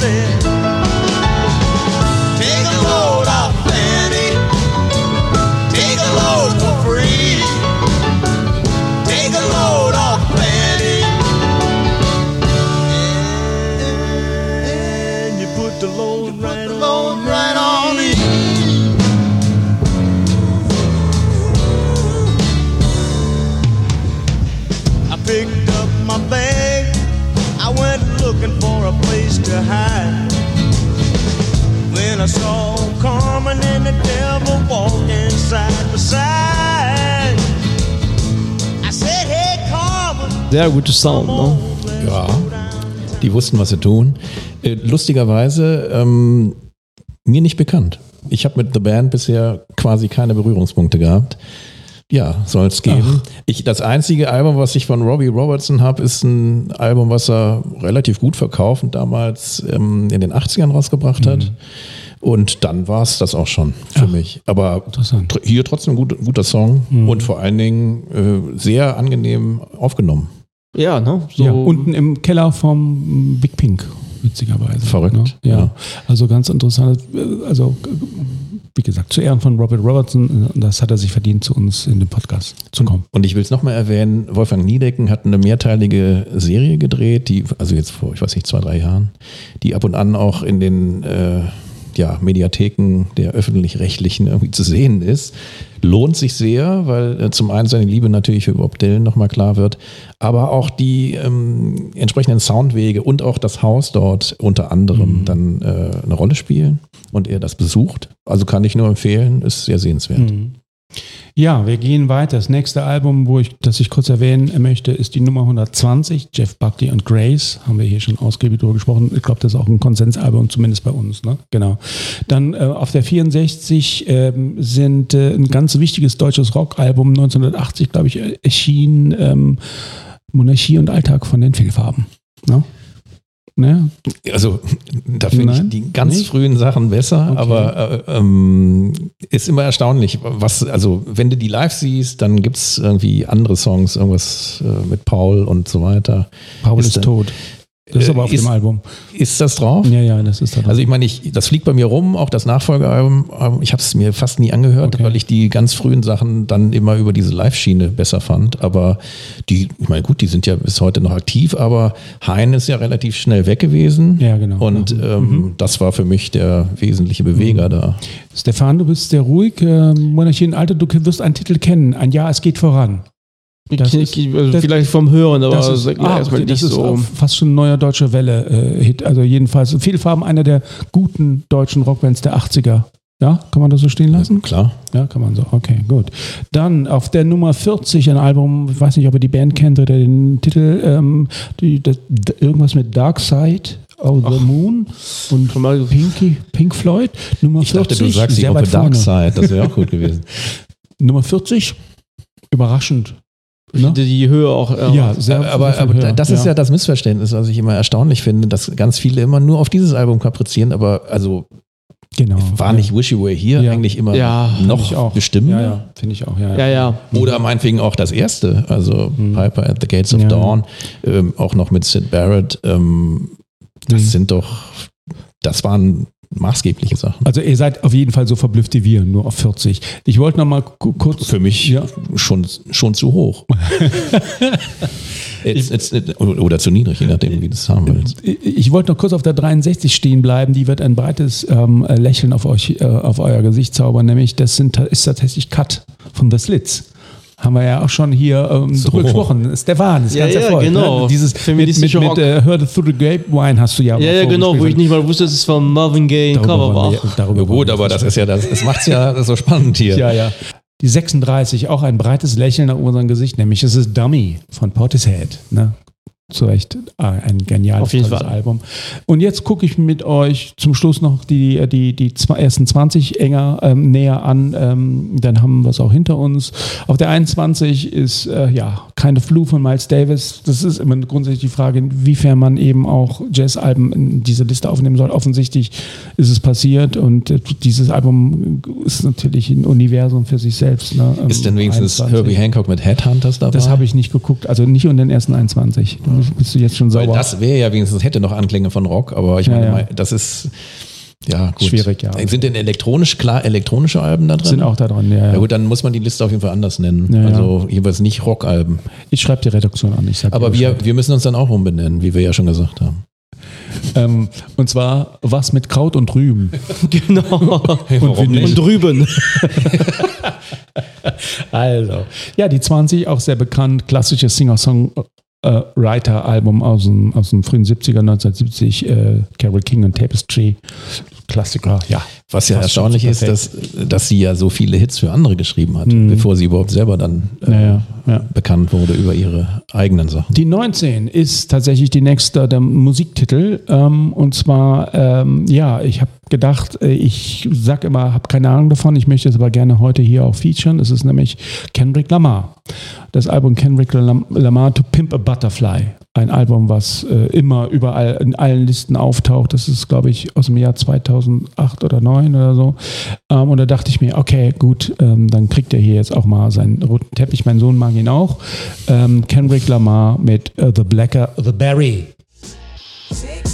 Said. Sehr gutes Sound, ne? Ja, die wussten, was sie tun. Äh, lustigerweise ähm, mir nicht bekannt. Ich habe mit The Band bisher quasi keine Berührungspunkte gehabt. Ja, soll es geben. Ich, das einzige Album, was ich von Robbie Robertson habe, ist ein Album, was er relativ gut verkauft und damals ähm, in den 80ern rausgebracht hat. Und dann war es das auch schon für mich. Aber hier trotzdem ein gut, guter Song und vor allen Dingen äh, sehr angenehm aufgenommen. Ja, ne? So ja, unten im Keller vom Big Pink, witzigerweise. Verrückt, Ne? Ja. ja. Also ganz interessant. Also, wie gesagt, zu Ehren von Robert Robertson, äh, das hat er sich verdient, zu uns in den Podcast zu kommen. Und ich will es nochmal erwähnen, Wolfgang Niedecken hat eine mehrteilige Serie gedreht, die, also jetzt vor, ich weiß nicht, zwei, drei Jahren, die ab und an auch in den äh, ja, Mediatheken der öffentlich-rechtlichen irgendwie zu sehen ist. Lohnt sich sehr, weil äh, zum einen seine Liebe natürlich für Bob Dylan nochmal klar wird, aber auch die ähm, entsprechenden Soundwege und auch das Haus dort unter anderem dann äh, eine Rolle spielen und er das besucht. Also kann ich nur empfehlen, ist sehr sehenswert. Ja, wir gehen weiter. Das nächste Album, wo ich, das ich kurz erwähnen möchte, ist die Nummer 120, Jeff Buckley und Grace. Haben wir hier schon ausgiebig drüber gesprochen. Ich glaube, das ist auch ein Konsensalbum, zumindest bei uns. Ne? Genau. Dann äh, auf der 64 ähm, sind äh, ein ganz wichtiges deutsches Rockalbum, 1980, glaube ich, äh, erschien ähm, Monarchie und Alltag von den Fehlfarben. Ne? Ne? Also da finde ich die ganz Nicht? frühen Sachen besser, Okay. aber äh, ähm, ist immer erstaunlich, was, also wenn du die live siehst, dann gibt es irgendwie andere Songs, irgendwas äh, mit Paul und so weiter. Paul ist, dann- tot. Das ist Äh, aber auf ist- dem Album. Ist das drauf? Ja, ja, das ist da. Also ich meine, ich, das fliegt bei mir rum, auch das Nachfolgealbum. ähm, Ich habe es mir fast nie angehört, Okay. weil ich die ganz frühen Sachen dann immer über diese Live-Schiene besser fand. Aber die, ich meine, gut, die sind ja bis heute noch aktiv, aber Hein ist ja relativ schnell weg gewesen. Ja, genau. Und Ja. ähm, das war für mich der wesentliche Beweger da. Stefan, du bist sehr ruhig. Äh, Monarchien Alter, du wirst einen Titel kennen. Ein Jahr, es geht voran. Das ist- also das- vielleicht vom Hören, aber Das ist, ah, erstmal okay, das nicht ist so. fast schon ein neuer deutscher Welle-Hit. also jedenfalls viele Farben, einer der guten deutschen Rockbands der 80er. Ja, kann man das so stehen lassen? Klar. Ja, kann man so. Okay, gut. Dann auf der Nummer 40 ein Album, ich weiß nicht, ob ihr die Band kennt oder den Titel, ähm, die, das, irgendwas mit Dark Side of the Moon und mal- Pinky, Pink Floyd. Nummer Ich 40, dachte, du sagst die weit Dark. Side, das wäre auch gut gewesen. Nummer 40, überraschend. Ne? Die, die Höhe auch. äh, Ja, sehr, aber aber, sehr aber höher. das ist ja das Missverständnis, was ich immer erstaunlich finde, dass ganz viele immer nur auf dieses Album kaprizieren, aber also genau. war nicht Wish You Were Here Ja. eigentlich immer Ja, noch bestimmt? Ja, ja, finde ich auch. Ja, ja, ja. Oder meinetwegen auch das erste, also Piper at the Gates of Ja. Dawn, ähm, auch noch mit Sid Barrett. Ähm, das Mhm. sind doch, das waren maßgebliche Sachen. Also ihr seid auf jeden Fall so verblüfft wie wir, nur auf 40. Ich wollte noch mal ku- kurz Für mich Ja. schon, schon zu hoch. It's, it's, it, oder zu niedrig, je nachdem, wie du es haben willst. Ich wollte noch kurz auf der 63 stehen bleiben. Die wird ein breites ähm, Lächeln auf euch, äh, auf euer Gesicht zaubern. Nämlich, das sind, ist tatsächlich Cut von The Slits. Haben wir ja auch schon hier ähm, So. drüber gesprochen. Stefan ist Ja, ganz ja, erfolgt. genau. Ne? Dieses mit, mit, Feministische mit Rock. äh, Heard Through the Grapevine hast du ja Ja, ja, genau, wo ich nicht mal wusste, dass es von Marvin Gaye ein Cover war. wir- darüber Ja, gut, aber das ist ja das, das macht es ja so spannend hier. Ja, ja. Die 36, auch ein breites Lächeln auf unserem Gesicht, nämlich es ist Dummy von Portishead. Ne? Zu Recht ah, ein geniales Auf jeden tolles Fall. Album. Und jetzt gucke ich mit euch zum Schluss noch die, die, die zwei, ersten 20 enger ähm, näher an. Ähm, dann haben wir es auch hinter uns. Auf der 21 ist äh, ja keine Flu von Miles Davis. Das ist immer grundsätzlich die Frage, inwiefern man eben auch Jazzalben in diese Liste aufnehmen soll. Offensichtlich ist es passiert und äh, dieses Album ist natürlich ein Universum für sich selbst. Ne? Ist denn wenigstens 21. Herbie Hancock mit Headhunters dabei? Das habe ich nicht geguckt, also nicht unter den ersten 21. Du bist- du jetzt schon Weil sauber. das wäre ja wenigstens, hätte noch Anklänge von Rock, aber ich Ja, meine, ja. mal, das ist ja gut. Schwierig, ja. Sind denn elektronisch, klar, elektronische Alben da drin? sind auch da dran, ja. Ja ja. gut, dann muss man die Liste auf jeden Fall anders nennen. Ja, ja. also jeweils nicht Rockalben. Ich schreibe die Redaktion an. Ich sag Aber wir, Bescheid. wir müssen uns dann auch umbenennen, wie wir ja schon gesagt haben. Ähm, und zwar was mit Kraut und Rüben. Genau. Warum nicht? Und drüben. Also, ja, die 20, auch sehr bekannt, klassisches Singer-Songwriter-Album aus dem, aus dem frühen 70er, 1970, äh, Carole King und Tapestry. Klassiker, ja. Was ja erstaunlich ist, dass, dass sie ja so viele Hits für andere geschrieben hat, Mhm. bevor sie überhaupt selber dann äh, Ja, ja, ja. bekannt wurde über ihre eigenen Sachen. Die 19 ist tatsächlich die nächste der Musiktitel. Ähm, und zwar, ähm, ja, ich habe gedacht, äh, ich sag immer, habe keine Ahnung davon, ich möchte es aber gerne heute hier auch featuren. Es ist nämlich Kendrick Lamar. Das Album Kendrick Lam Lamar To Pimp a Butterfly. Ein Album, was äh, immer überall in allen Listen auftaucht. Das ist, glaube ich, aus dem Jahr 2008 oder 2009 oder so. Ähm, und da dachte ich mir, okay, gut, ähm, dann kriegt er hier jetzt auch mal seinen roten Teppich. Mein Sohn mag ihn auch. Ähm, Kendrick Lamar mit äh, The Blacker, The Berry. Six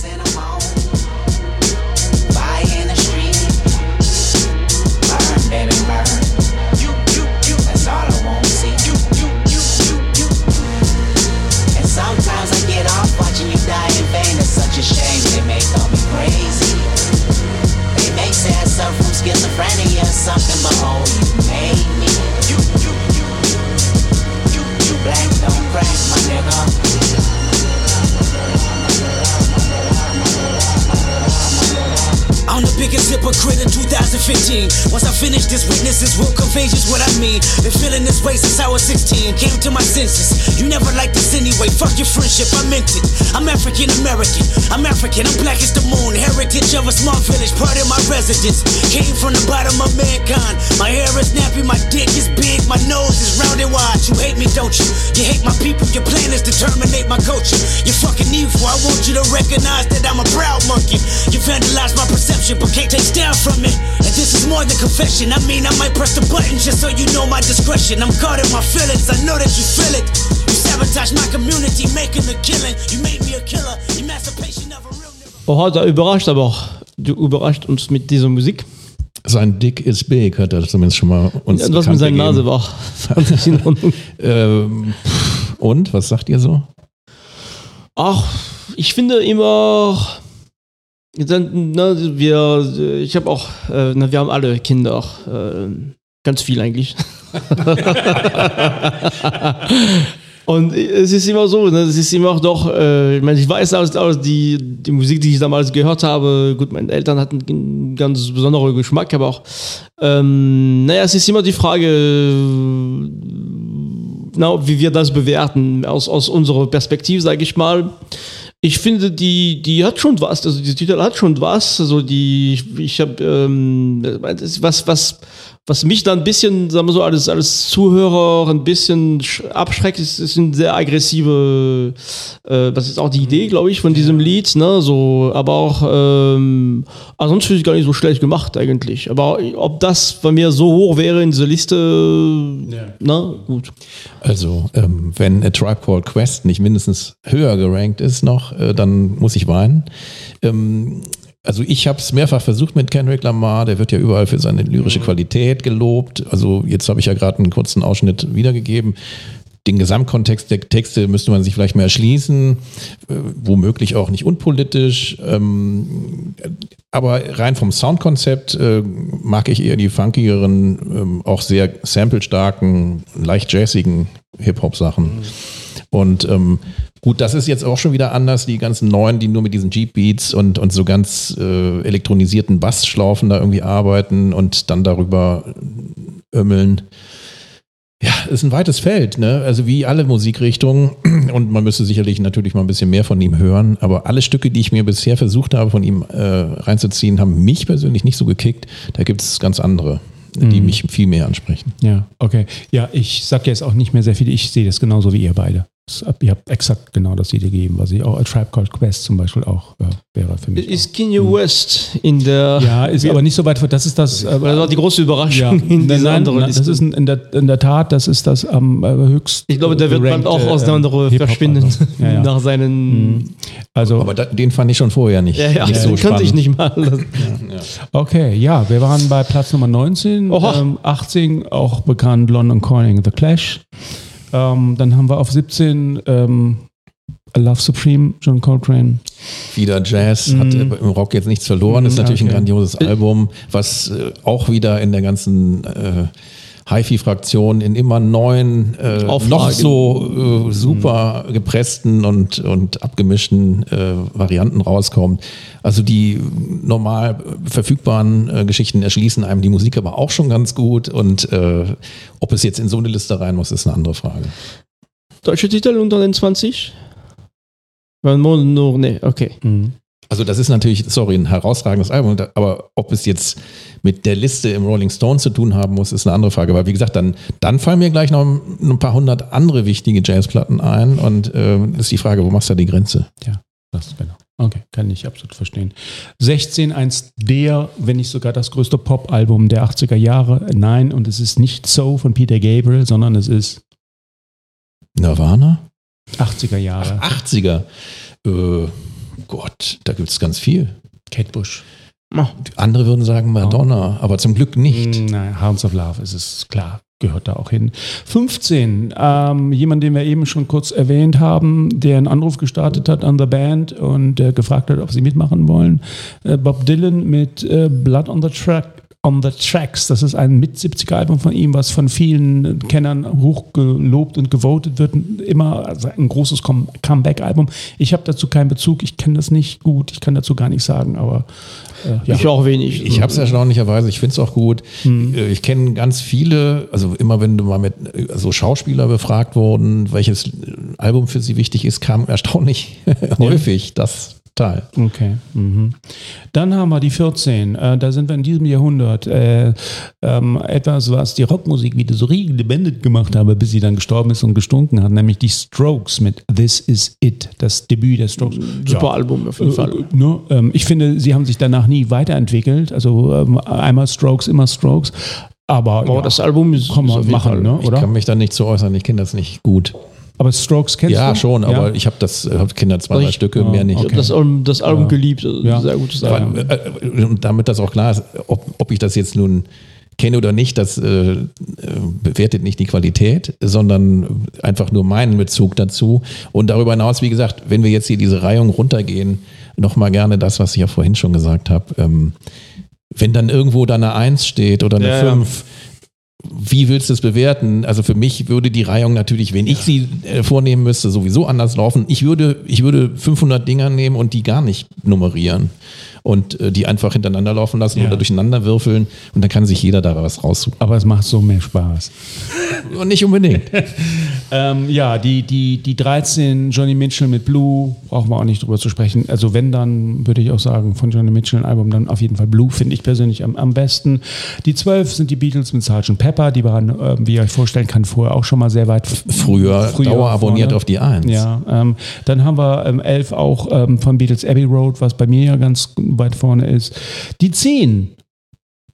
mean. Been feeling this way since I was 16. Came to my senses. You never liked this anyway. Fuck your friendship, I meant it. I'm African American. I'm African. I'm black as the moon. Heritage of a small village, part of my residence. Came from the bottom of mankind. My hair is nappy, my dick is big, my nose is round and watch. You hate me, don't you? You hate my people. Your plan is to terminate my culture. You're fucking evil. I want you to recognize that I'm a proud monkey. You vandalized my perception, but can't take down from it. This is more than confession. I mean, I might press the button just so you know my discretion. I'm caught in my feelings. I know that you feel it. You sabotage my community, making a killing. You made me a killer. Emancipation of a real. Oha, da überrascht aber auch. Du überrascht uns mit dieser Musik. Sein Dick ist big, hat er zumindest schon mal uns Ja, was mit seiner. Nase war. Fand ich in Ordnung. Ähm, und, was sagt ihr so? Ach, ich finde immer. Dann, ne, wir, ich habe auch, äh, ne, wir haben alle Kinder, äh, ganz viel eigentlich. Und es ist immer so, ne, es ist immer doch, äh, ich meine, ich weiß aus, aus die, die Musik, die ich damals gehört habe, gut, meine Eltern hatten einen ganz besonderen Geschmack, aber auch, ähm, naja, es ist immer die Frage, na, wie wir das bewerten, aus, aus unserer Perspektive, sage ich mal. Ich finde, die, die hat schon was, also die Titel hat schon was, also die, ich, habe, ähm, was, was, was mich da ein bisschen, sagen wir so, als, als Zuhörer ein bisschen sch- abschreckt, ist, ist eine sehr aggressive, äh, das ist auch die Idee, glaube ich, von diesem Lied, ne, so, aber auch, ähm, ansonsten finde ich gar nicht so schlecht gemacht eigentlich, aber ob das bei mir so hoch wäre in dieser Liste, na, gut. Also, ähm, wenn A Tribe Called Quest nicht mindestens höher gerankt ist noch, äh, dann muss ich weinen. Ähm, also ich habe es mehrfach versucht mit Kendrick Lamar, der wird ja überall für seine lyrische Qualität gelobt. Also jetzt habe ich ja gerade einen kurzen Ausschnitt wiedergegeben. Den Gesamtkontext der Texte müsste man sich vielleicht mehr erschließen, äh, womöglich auch nicht unpolitisch. Ähm, aber rein vom Soundkonzept äh, mag ich eher die funkigeren, ähm, auch sehr samplestarken, leicht jazzigen Hip-Hop-Sachen. Und ähm, gut, das ist jetzt auch schon wieder anders. Die ganzen neuen, die nur mit diesen Jeep-Beats und, und so ganz äh, elektronisierten Bassschlaufen da irgendwie arbeiten und dann darüber ömmeln. Ja, ist ein weites Feld, ne? Also wie alle Musikrichtungen. Und man müsste sicherlich natürlich mal ein bisschen mehr von ihm hören. Aber alle Stücke, die ich mir bisher versucht habe, von ihm äh, reinzuziehen, haben mich persönlich nicht so gekickt. Da gibt es ganz andere, die mich viel mehr ansprechen. Ja, okay. Ja, ich sage jetzt auch nicht mehr sehr viel. Ich sehe das genauso wie ihr beide. Ihr habt exakt genau das wiedergegeben, was ich auch A Tribe Called Quest zum Beispiel auch äh, wäre für mich. Ist Kanye West in der. ja, ist aber nicht so weit vor. Das ist das. Äh, Das war die große Überraschung ja, in dieser anderen Liste. das ist in der, in der Tat, das ist das am äh, höchst. ich glaube, der wird bald auch aus der ähm, Hip-Hop-Album. verschwinden Ja, ja. nach seinen. Also, Aber da, den fand ich schon vorher nicht, Ja, ja, nicht so kannte ich nicht mal. okay, ja, wir waren bei Platz Nummer 19. Oha. Ähm, 18 auch bekannt London Calling The Clash. Ähm, dann haben wir auf 17 ähm, A Love Supreme, John Coltrane. Wieder Jazz, hat äh, im Rock jetzt nichts verloren, ist Mhm, natürlich ein okay. grandioses Album, was äh, auch wieder in der ganzen äh, HiFi-Fraktion in immer neuen, äh, noch so äh, super gepressten und, und abgemischten äh, Varianten rauskommt. Also die normal verfügbaren äh, Geschichten erschließen einem die Musik aber auch schon ganz gut und äh, ob es jetzt in so eine Liste rein muss, ist eine andere Frage. Deutsche Titel unter den 20? Weil nur, nur, nee, okay. Also das ist natürlich, sorry, ein herausragendes Album, aber ob es jetzt mit der Liste im Rolling Stone zu tun haben muss, ist eine andere Frage. Aber wie gesagt, dann, dann fallen mir gleich noch ein paar hundert andere wichtige Jazzplatten ein und äh, ist die Frage, wo machst du da die Grenze? Ja, das genau. Okay, kann ich absolut verstehen. 16, eins der, wenn nicht sogar das größte Pop-Album der 80er Jahre. Nein, und es ist nicht So von Peter Gabriel, sondern es ist Nirvana? 80er Jahre. 80er? Äh, Gott, da gibt es ganz viel. Kate Bush. Andere würden sagen Madonna, aber zum Glück nicht. Mm, Nein, Hounds of Love ist es klar, gehört da auch hin. 15, ähm, jemand, den wir eben schon kurz erwähnt haben, der einen Anruf gestartet hat an der Band und äh, gefragt hat, ob sie mitmachen wollen. Äh, Bob Dylan mit äh, Blood on the Track. On the Tracks, das ist ein Mit-70er-Album von ihm, was von vielen Kennern hochgelobt und gewotet wird. Immer also ein großes Com- Comeback-Album. Ich habe dazu keinen Bezug, ich kenne das nicht gut, ich kann dazu gar nichts sagen, aber äh, ja. Ich auch wenig. Ich habe es erstaunlicherweise, ich finde es auch gut. Äh, Ich kenne ganz viele, also immer wenn du mal mit äh, so Schauspieler befragt wurden, welches Album für sie wichtig ist, kam erstaunlich häufig das total. Okay. Mhm. Dann haben wir die 14. Äh, da sind wir in diesem Jahrhundert. Äh, ähm, etwas, was die Rockmusik wieder so lebendig gemacht habe, bis sie dann gestorben ist und gestunken hat, nämlich die Strokes mit This Is It, das Debüt der Strokes. Super Ja. Album auf jeden Äh, Fall. äh, ne, ähm, ich finde, sie haben sich danach nie weiterentwickelt. Also ähm, einmal Strokes, immer Strokes. Aber, Aber ja, das Album ist, kann man machen, ne? Ich oder? kann mich da nicht zu äußern, ich kenne das nicht gut. Aber Strokes kennst ja, du? schon, aber Ja? ich habe das, äh, hab Kinder zwei, drei Ich- Stücke, ja, mehr nicht. Ich okay. habe das Album, das Album Ja. geliebt. Ja. Sehr gutes Album. Äh, und damit das auch klar ist, ob, ob ich das jetzt nun kenne oder nicht, das äh, äh, bewertet nicht die Qualität, sondern einfach nur meinen Bezug dazu. Und darüber hinaus, wie gesagt, wenn wir jetzt hier diese Reihung runtergehen, nochmal gerne das, was ich ja vorhin schon gesagt habe. Ähm, wenn dann irgendwo da eine 1 steht oder eine Ja, ja. 5, wie willst du es bewerten? Also für mich würde die Reihung natürlich, wenn ich sie äh, vornehmen müsste, sowieso anders laufen. Ich würde, ich würde 500 Dinger nehmen und die gar nicht nummerieren und äh, die einfach hintereinander laufen lassen Ja. oder durcheinander würfeln und dann kann sich jeder da was raussuchen. Aber es macht so mehr Spaß. Und nicht unbedingt. Ähm, ja, die, die, die 13 Johnny Mitchell mit Blue, brauchen wir auch nicht drüber zu sprechen. Also wenn, dann würde ich auch sagen, von Johnny Mitchell ein Album, dann auf jeden Fall Blue, finde ich persönlich am, am besten. Die 12 sind die Beatles mit Sgt. Pepper, die waren, äh, wie ihr euch vorstellen kann, vorher auch schon mal sehr weit Früher, Dauer abonniert vorne. auf die 1. Ja, ähm, dann haben wir ähm, 11 auch ähm, von Beatles Abbey Road, was bei mir ja ganz weit vorne ist. Die 10,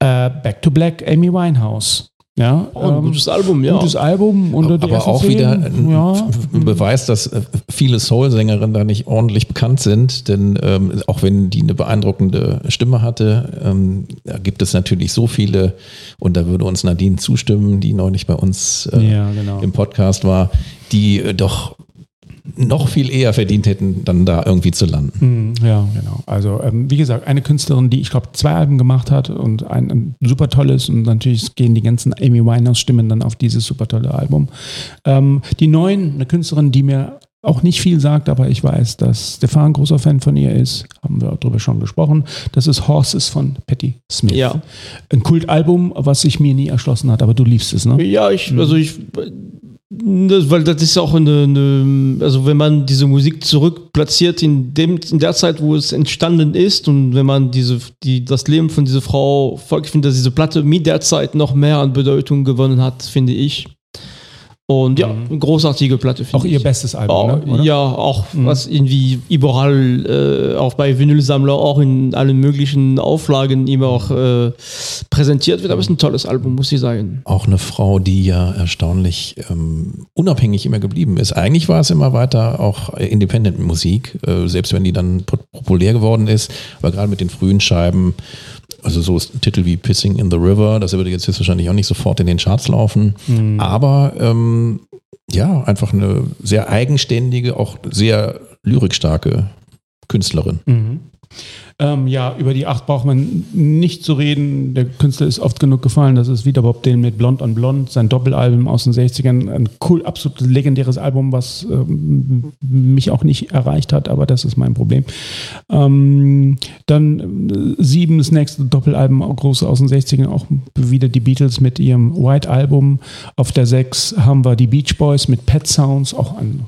äh, Back to Black, Amy Winehouse. Ja, Oh, ein ähm, gutes Album, ja. Gutes Album die aber auch wieder ein ja. Beweis, dass äh, viele Soul-Sängerinnen da nicht ordentlich bekannt sind, denn ähm, auch wenn die eine beeindruckende Stimme hatte, ähm, da gibt es natürlich so viele, und da würde uns Nadine zustimmen, die neulich bei uns äh, Ja, genau. im Podcast war, die äh, doch noch viel eher verdient hätten, dann da irgendwie zu landen. Mhm, Ja, genau. Also ähm, wie gesagt, eine Künstlerin, die ich glaube zwei Alben gemacht hat und ein, ein super tolles und natürlich gehen die ganzen Amy Winehouse Stimmen dann auf dieses super tolle Album. Ähm, die neuen, eine Künstlerin, die mir auch nicht viel sagt, aber ich weiß, dass Stefan ein großer Fan von ihr ist, haben wir darüber schon gesprochen. Das ist Horses von Patti Smith. Ja. Ein Kultalbum, was sich mir nie erschlossen hat, aber du liebst es, ne? Ja, ich, also ich, weil das ist auch eine, eine, also wenn man diese Musik zurückplatziert in dem, in der Zeit, wo es entstanden ist und wenn man diese, die, das Leben von dieser Frau folgt, finde, dass diese Platte mit der Zeit noch mehr an Bedeutung gewonnen hat, finde ich. Und ja, eine großartige Platte. finde Auch ihr bestes Album, Auch, ne? Oder? Ja, auch was irgendwie überall, äh, auch bei Vinylsammler, auch in allen möglichen Auflagen immer auch äh, präsentiert wird. Aber es ist ein tolles Album, muss ich sagen. Auch eine Frau, die ja erstaunlich ähm, unabhängig immer geblieben ist. Eigentlich war es immer weiter auch Independent-Musik, äh, selbst wenn die dann pop- populär geworden ist. Aber gerade mit den frühen Scheiben, also so ist Titel wie Pissing in the River, das würde jetzt höchstwahrscheinlich auch nicht sofort in den Charts laufen. Aber ähm, ja, einfach eine sehr eigenständige, auch sehr lyrikstarke Künstlerin. Mhm. Ähm, ja, über die acht braucht man nicht zu reden. Der Künstler ist oft genug gefallen. Das ist wieder Bob Dylan mit Blond on Blond, sein Doppelalbum aus den 60ern. Ein cool, absolut legendäres Album, was ähm, mich auch nicht erreicht hat, aber das ist mein Problem. Ähm, dann äh, sieben, das nächste Doppelalbum, große aus den 60ern, auch wieder die Beatles mit ihrem White Album. Auf der sechs haben wir die Beach Boys mit Pet Sounds, auch ein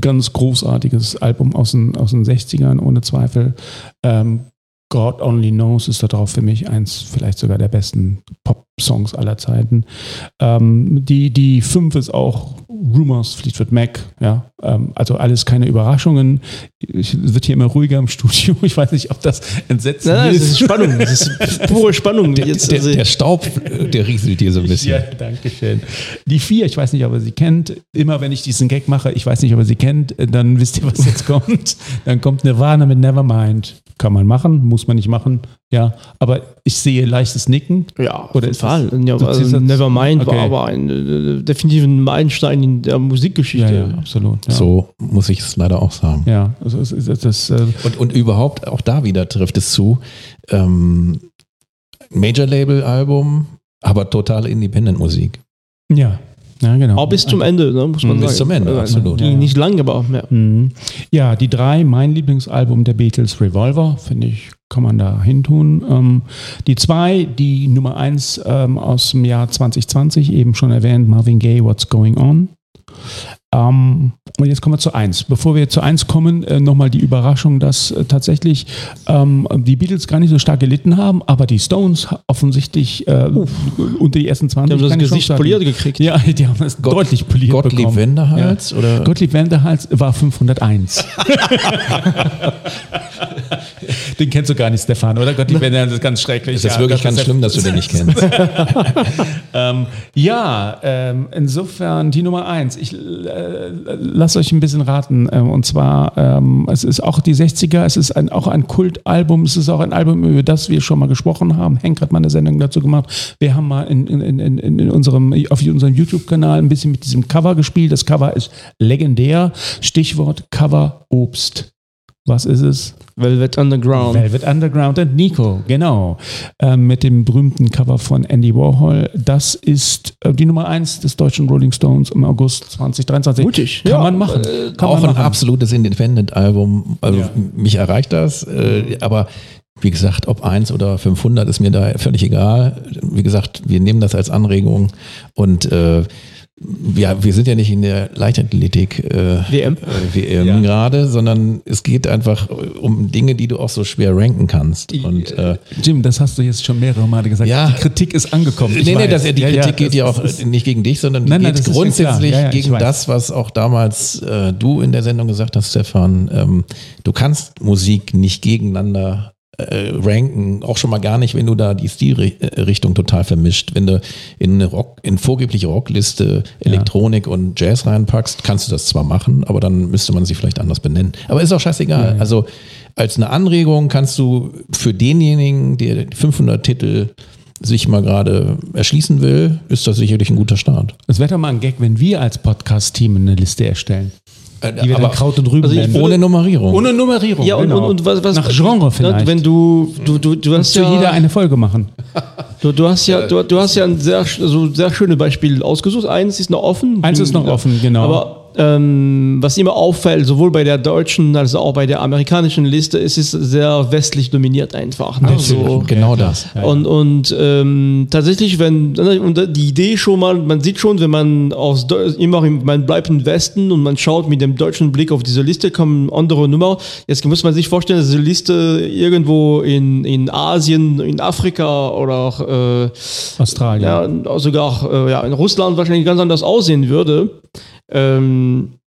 ganz großartiges Album aus den, aus den 60ern, ohne Zweifel. Ähm, God Only Knows ist darauf für mich eins, vielleicht sogar der besten Pop-Songs aller Zeiten. Ähm, die, die fünf ist auch Rumors, Fleetwood Mac, ja. Ähm, also alles keine Überraschungen. Ich, es wird hier immer ruhiger im Studio. Ich weiß nicht, ob das entsetzt Nein, nein, ist. das ist Spannung. Das ist pure Spannung. Der, der, also, der Staub, äh, der rieselt hier so ein bisschen. Ja, danke schön. Die vier, ich weiß nicht, ob ihr sie kennt. Immer wenn ich diesen Gag mache, ich weiß nicht, ob ihr sie kennt, dann wisst ihr, was jetzt kommt. Dann kommt Nirvana mit Nevermind. Kann man machen, muss man nicht machen. Ja, aber ich sehe leichtes Nicken. ja, auf Oder jeden ist das- Fall. Ja, also das- Nevermind Okay. war aber ein äh, definitiv ein Meilenstein in der Musikgeschichte. Ja, ja, absolut. Ja. So muss ich es leider auch sagen. Ja, also es ist das, das, äh, Und, und überhaupt, auch da wieder trifft es zu. Ähm, Major-Label-Album, aber totale Independent-Musik. ja, ja, genau. Auch bis zum Ende, ne, muss man Mhm. sagen. Bis zum Ende, Also, absolut. Die Ja, ja. nicht lang, aber ja. Mhm. Ja, die drei, mein Lieblingsalbum der Beatles, Revolver, finde ich, kann man da hin tun. Ähm, die zwei, die Nummer eins ähm, aus dem Jahr 2020, eben schon erwähnt, Marvin Gaye, What's Going On. Ähm, und jetzt kommen wir zu eins. Bevor wir zu eins kommen, äh, nochmal die Überraschung, dass äh, tatsächlich ähm, die Beatles gar nicht so stark gelitten haben, aber die Stones offensichtlich äh, unter die ersten 20 Die haben das Gesicht poliert gekriegt. Ja, die haben das deutlich poliert Gottlieb bekommen. Wendehals Ja. oder Gottlieb Wendehals war 501. den kennst du gar nicht, Stefan, oder? Gottlieb Wendehals ist ganz schrecklich. es ist Ja, wirklich ganz ist- schlimm, dass du den nicht kennst. ähm, ja, ähm, insofern die Nummer eins. Ich äh, lasse euch ein bisschen raten. Ähm, und zwar, ähm, es ist auch die 60er, es ist ein, auch ein Kultalbum, es ist auch ein Album, über das wir schon mal gesprochen haben. Henk hat mal eine Sendung dazu gemacht. Wir haben mal in, in, in in unserem, auf unserem YouTube-Kanal ein bisschen mit diesem Cover gespielt. Das Cover ist legendär. Stichwort Cover Obst. Was ist es? Velvet Underground. Velvet Underground und Nico, genau. Ähm, mit dem berühmten Cover von Andy Warhol. Das ist äh, die Nummer 1 des deutschen Rolling Stones im August 2023. Mutig. Kann Ja, man machen. äh, Kann auch man ein machen. absolutes Independent-Album. Also Ja. mich erreicht das, äh, aber wie gesagt, ob 1 oder 500 ist mir da völlig egal. Wie gesagt, wir nehmen das als Anregung und äh, ja, wir sind ja nicht in der Leichtathletik äh, WM. äh, WM gerade, sondern es geht einfach um Dinge, die du auch so schwer ranken kannst. Und äh, Jim, das hast du jetzt schon mehrere Male gesagt. Ja. Die Kritik ist angekommen. Ich nee, nee, das, die Ja, Kritik ja, geht ja auch ist- nicht gegen dich, sondern Nein, nein, geht grundsätzlich. Ja, ja, gegen weiß. das, was auch damals äh, du in der Sendung gesagt hast, Stefan. Ähm, du kannst Musik nicht gegeneinander äh, ranken, auch schon mal gar nicht, wenn du da die Stilrichtung total vermischt. Wenn du in eine Rock, in vorgebliche Rockliste Elektronik und Jazz reinpackst, kannst du das zwar machen, aber dann müsste man sie vielleicht anders benennen. Aber ist auch scheißegal. Also als eine Anregung kannst du für denjenigen, der 500 Titel sich mal gerade erschließen will, ist das sicherlich ein guter Start. Es wäre doch mal ein Gag, wenn wir als Podcast-Team eine Liste erstellen. Äh, Die wir dann Kraut und Rüben also nennen. ohne Nummerierung. Ohne Nummerierung. Ja, und, genau. und, und was, was Nach Genre vielleicht. Wenn du, du, du, du hast zu ja, jeder eine Folge machen. du, du hast ja, du, du hast ja ein sehr, also sehr schöne Beispiel ausgesucht. Eins ist noch offen. Eins ist noch offen, genau. Aber ähm, was immer auffällt, sowohl bei der deutschen als auch bei der amerikanischen Liste, ist es sehr westlich dominiert einfach. Ne? So, genau das. Und, und ähm, tatsächlich, wenn und die Idee schon mal, man sieht schon, wenn man aus immer im, man bleibt im Westen und man schaut mit dem deutschen Blick auf diese Liste, kommen andere Nummer. Jetzt muss man sich vorstellen, dass diese Liste irgendwo in, in Asien, in Afrika oder auch äh, Australien. ja, sogar äh, ja, in Russland wahrscheinlich ganz anders aussehen würde. Ähm,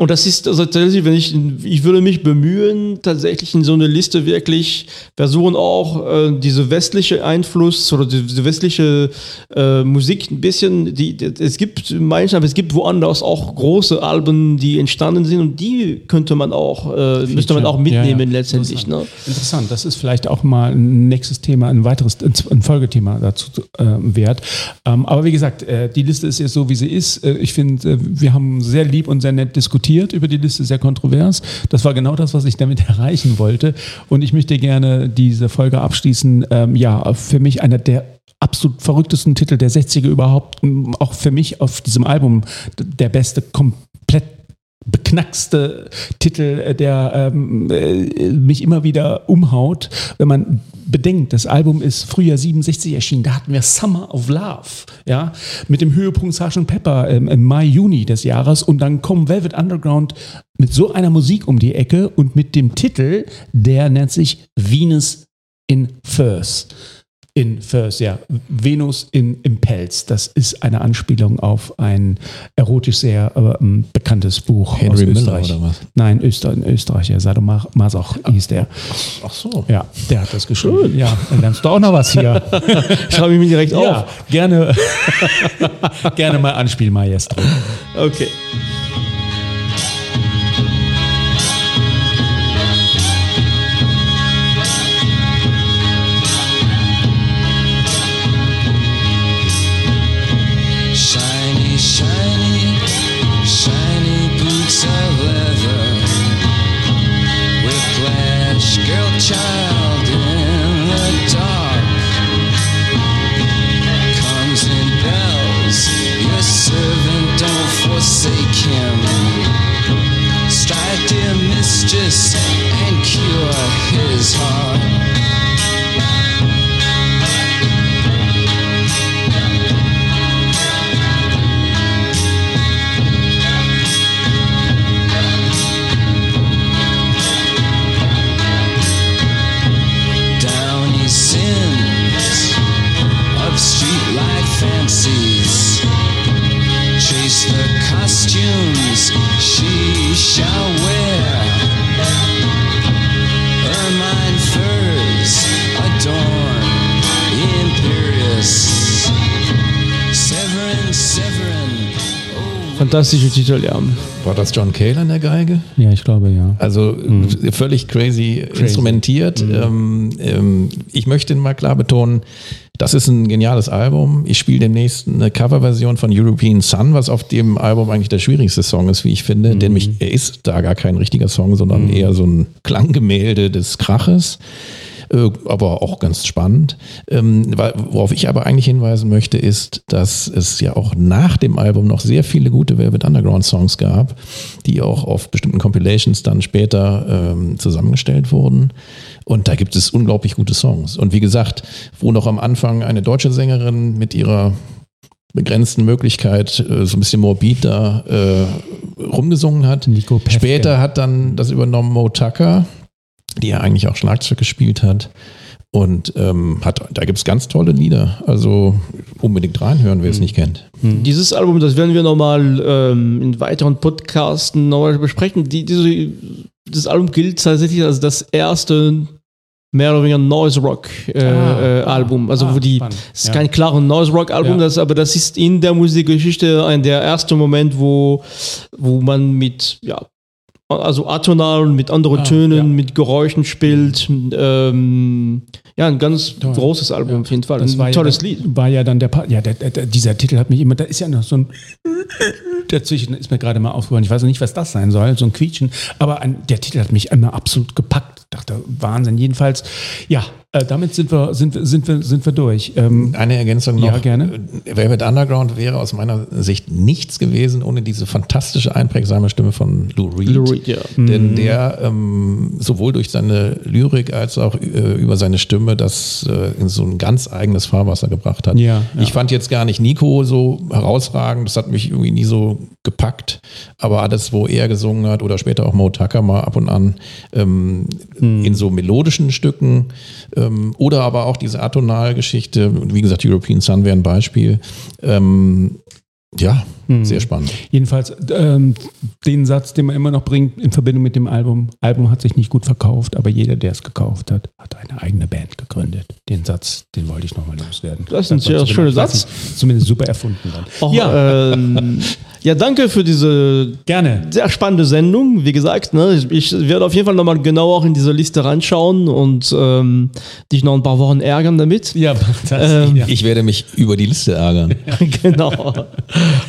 und das ist also tatsächlich, wenn ich, ich würde mich bemühen, tatsächlich in so eine Liste wirklich versuchen auch äh, diese westliche Einfluss oder die- diese westliche äh, Musik ein bisschen, die, es gibt manchmal, aber es gibt woanders auch große Alben, die entstanden sind und die könnte man auch, äh, müsste man auch Ja, mitnehmen ja. letztendlich. Ne? Interessant, das ist vielleicht auch mal ein nächstes Thema, ein weiteres, ein Folgethema dazu äh, wert. Ähm, aber wie gesagt, äh, die Liste ist jetzt so, wie sie ist. Äh, ich finde, äh, wir haben sehr lieb und sehr nett diskutiert über die Liste, sehr kontrovers. Das war genau das, was ich damit erreichen wollte. Und ich möchte gerne diese Folge abschließen. Ähm, ja, für mich einer der absolut verrücktesten Titel der 60er überhaupt. M, Auch für mich auf diesem Album der beste komplett beknackste Titel, äh, der ähm, äh, mich immer wieder umhaut, wenn man bedenkt, das Album ist Frühjahr 67 erschienen, da hatten wir Summer of Love, ja, mit dem Höhepunkt Sgt. Pepper ähm, im Mai, Juni des Jahres und dann kommen Velvet Underground mit so einer Musik um die Ecke und mit dem Titel, der nennt sich Venus in Furs. In Furs, ja. Venus in, im Pelz. Das ist eine Anspielung auf ein erotisch sehr ähm, bekanntes Buch Henry aus Miller Österreich. oder was? Nein, Öster, in Österreich, ja. Sadomasoch hieß der. Ach so. Ja, der hat das geschrieben. Ja, dann lernst du auch noch was hier. Schreibe ich mich direkt ja, auf. gerne, gerne mal anspielen, Maestro. Okay. Fantastische Titel, ja. War das John Cale an der Geige? Ja, ich glaube ja. Also äh, völlig crazy, instrumentiert. Ähm, ähm, ich möchte mal klar betonen, das ist ein geniales Album. Ich spiele demnächst eine Coverversion von European Sun, was auf dem Album eigentlich der schwierigste Song ist, wie ich finde. Denn mich, er ist da gar kein richtiger Song, sondern eher so ein Klanggemälde des Kraches. Äh, aber auch ganz spannend. Ähm, worauf ich aber eigentlich hinweisen möchte, ist, dass es ja auch nach dem Album noch sehr viele gute Velvet Underground Songs gab, die auch auf bestimmten Compilations dann später ähm, zusammengestellt wurden. Und da gibt es unglaublich gute Songs. Und wie gesagt, wo noch am Anfang eine deutsche Sängerin mit ihrer begrenzten Möglichkeit äh, so ein bisschen morbid da äh, rumgesungen hat. Später hat dann das übernommen Mo Tucker, die ja eigentlich auch Schlagzeug gespielt hat. Und ähm, hat, da gibt es ganz tolle Lieder. Also unbedingt reinhören, wer es nicht kennt. Dieses Album, das werden wir nochmal ähm, in weiteren Podcasten nochmal besprechen. Die, diese, das Album gilt tatsächlich als das erste mehr oder weniger Noise Rock äh, Ah, äh, Album. Also ah, wo die, spannend. es ist Ja. kein klares Noise Rock Album, Ja. das, aber das ist in der Musikgeschichte ein der erste Moment, wo, wo man mit, ja, also atonal und mit anderen Ah, Tönen, ja. mit Geräuschen spielt. Ähm, ja, ein ganz Toll. großes Album auf jeden Fall. Das ein tolles ja, Lied. War ja dann der Pa- ja, der, der, dieser Titel hat mich immer, da ist ja noch so ein dazwischen ist mir gerade mal aufgefallen. Ich weiß noch nicht, was das sein soll, so ein Quietschen, aber ein, der Titel hat mich immer absolut gepackt. Dachte, Wahnsinn. Jedenfalls, ja, äh, damit sind wir, sind, wir- sind wir, sind wir durch. Ähm, Eine Ergänzung noch. Ja, gerne. Äh, Velvet Underground wäre aus meiner Sicht nichts gewesen ohne diese fantastische, einprägsame Stimme von Lou Reed. Lou Reed, ja. Denn der ähm, sowohl durch seine Lyrik als auch äh, über seine Stimme das äh, in so ein ganz eigenes Fahrwasser gebracht hat. Ja, ja. Ich fand jetzt gar nicht Nico so herausragend, das hat mich irgendwie nie so gepackt, aber alles, wo er gesungen hat oder später auch Mo Tucker mal ab und an ähm, Hm. in so melodischen Stücken ähm, oder aber auch diese Atonal-Geschichte, wie gesagt, European Sun wäre ein Beispiel. Ähm, ja, Hm. sehr spannend. Jedenfalls ähm, den Satz, den man immer noch bringt in Verbindung mit dem Album. Album hat sich nicht gut verkauft, aber jeder, der es gekauft hat, hat eine eigene Band gegründet. Den Satz, den wollte ich nochmal loswerden. Das ist ein sehr schöner Satz. Zumindest super erfunden dann. Auch, ja, ähm, ja, danke für diese gerne. sehr spannende Sendung. Wie gesagt, ne, ich, ich werde auf jeden Fall nochmal genau auch in diese Liste reinschauen und ähm, dich noch ein paar Wochen ärgern damit. Ja, das, Ähm, ja. Ich werde mich über die Liste ärgern. genau.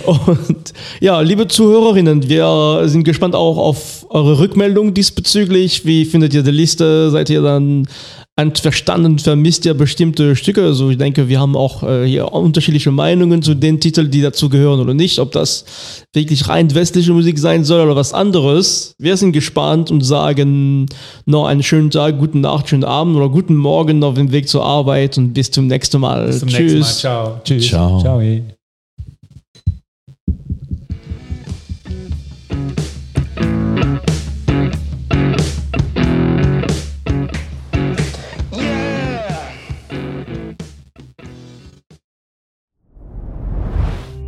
Und ja, liebe Zuhörerinnen, wir sind gespannt auch auf eure Rückmeldung diesbezüglich. Wie findet ihr die Liste? Seid ihr dann einverstanden? Vermisst ihr bestimmte Stücke? Also ich denke, wir haben auch äh, hier unterschiedliche Meinungen zu den Titeln, die dazu gehören oder nicht. Ob das wirklich rein westliche Musik sein soll oder was anderes. Wir sind gespannt und sagen noch einen schönen Tag, guten Nacht, schönen Abend oder guten Morgen auf dem Weg zur Arbeit und bis zum nächsten Mal. Bis zum Tschüss. nächsten Mal. Ciao. Tschüss. Ciao. Ciao.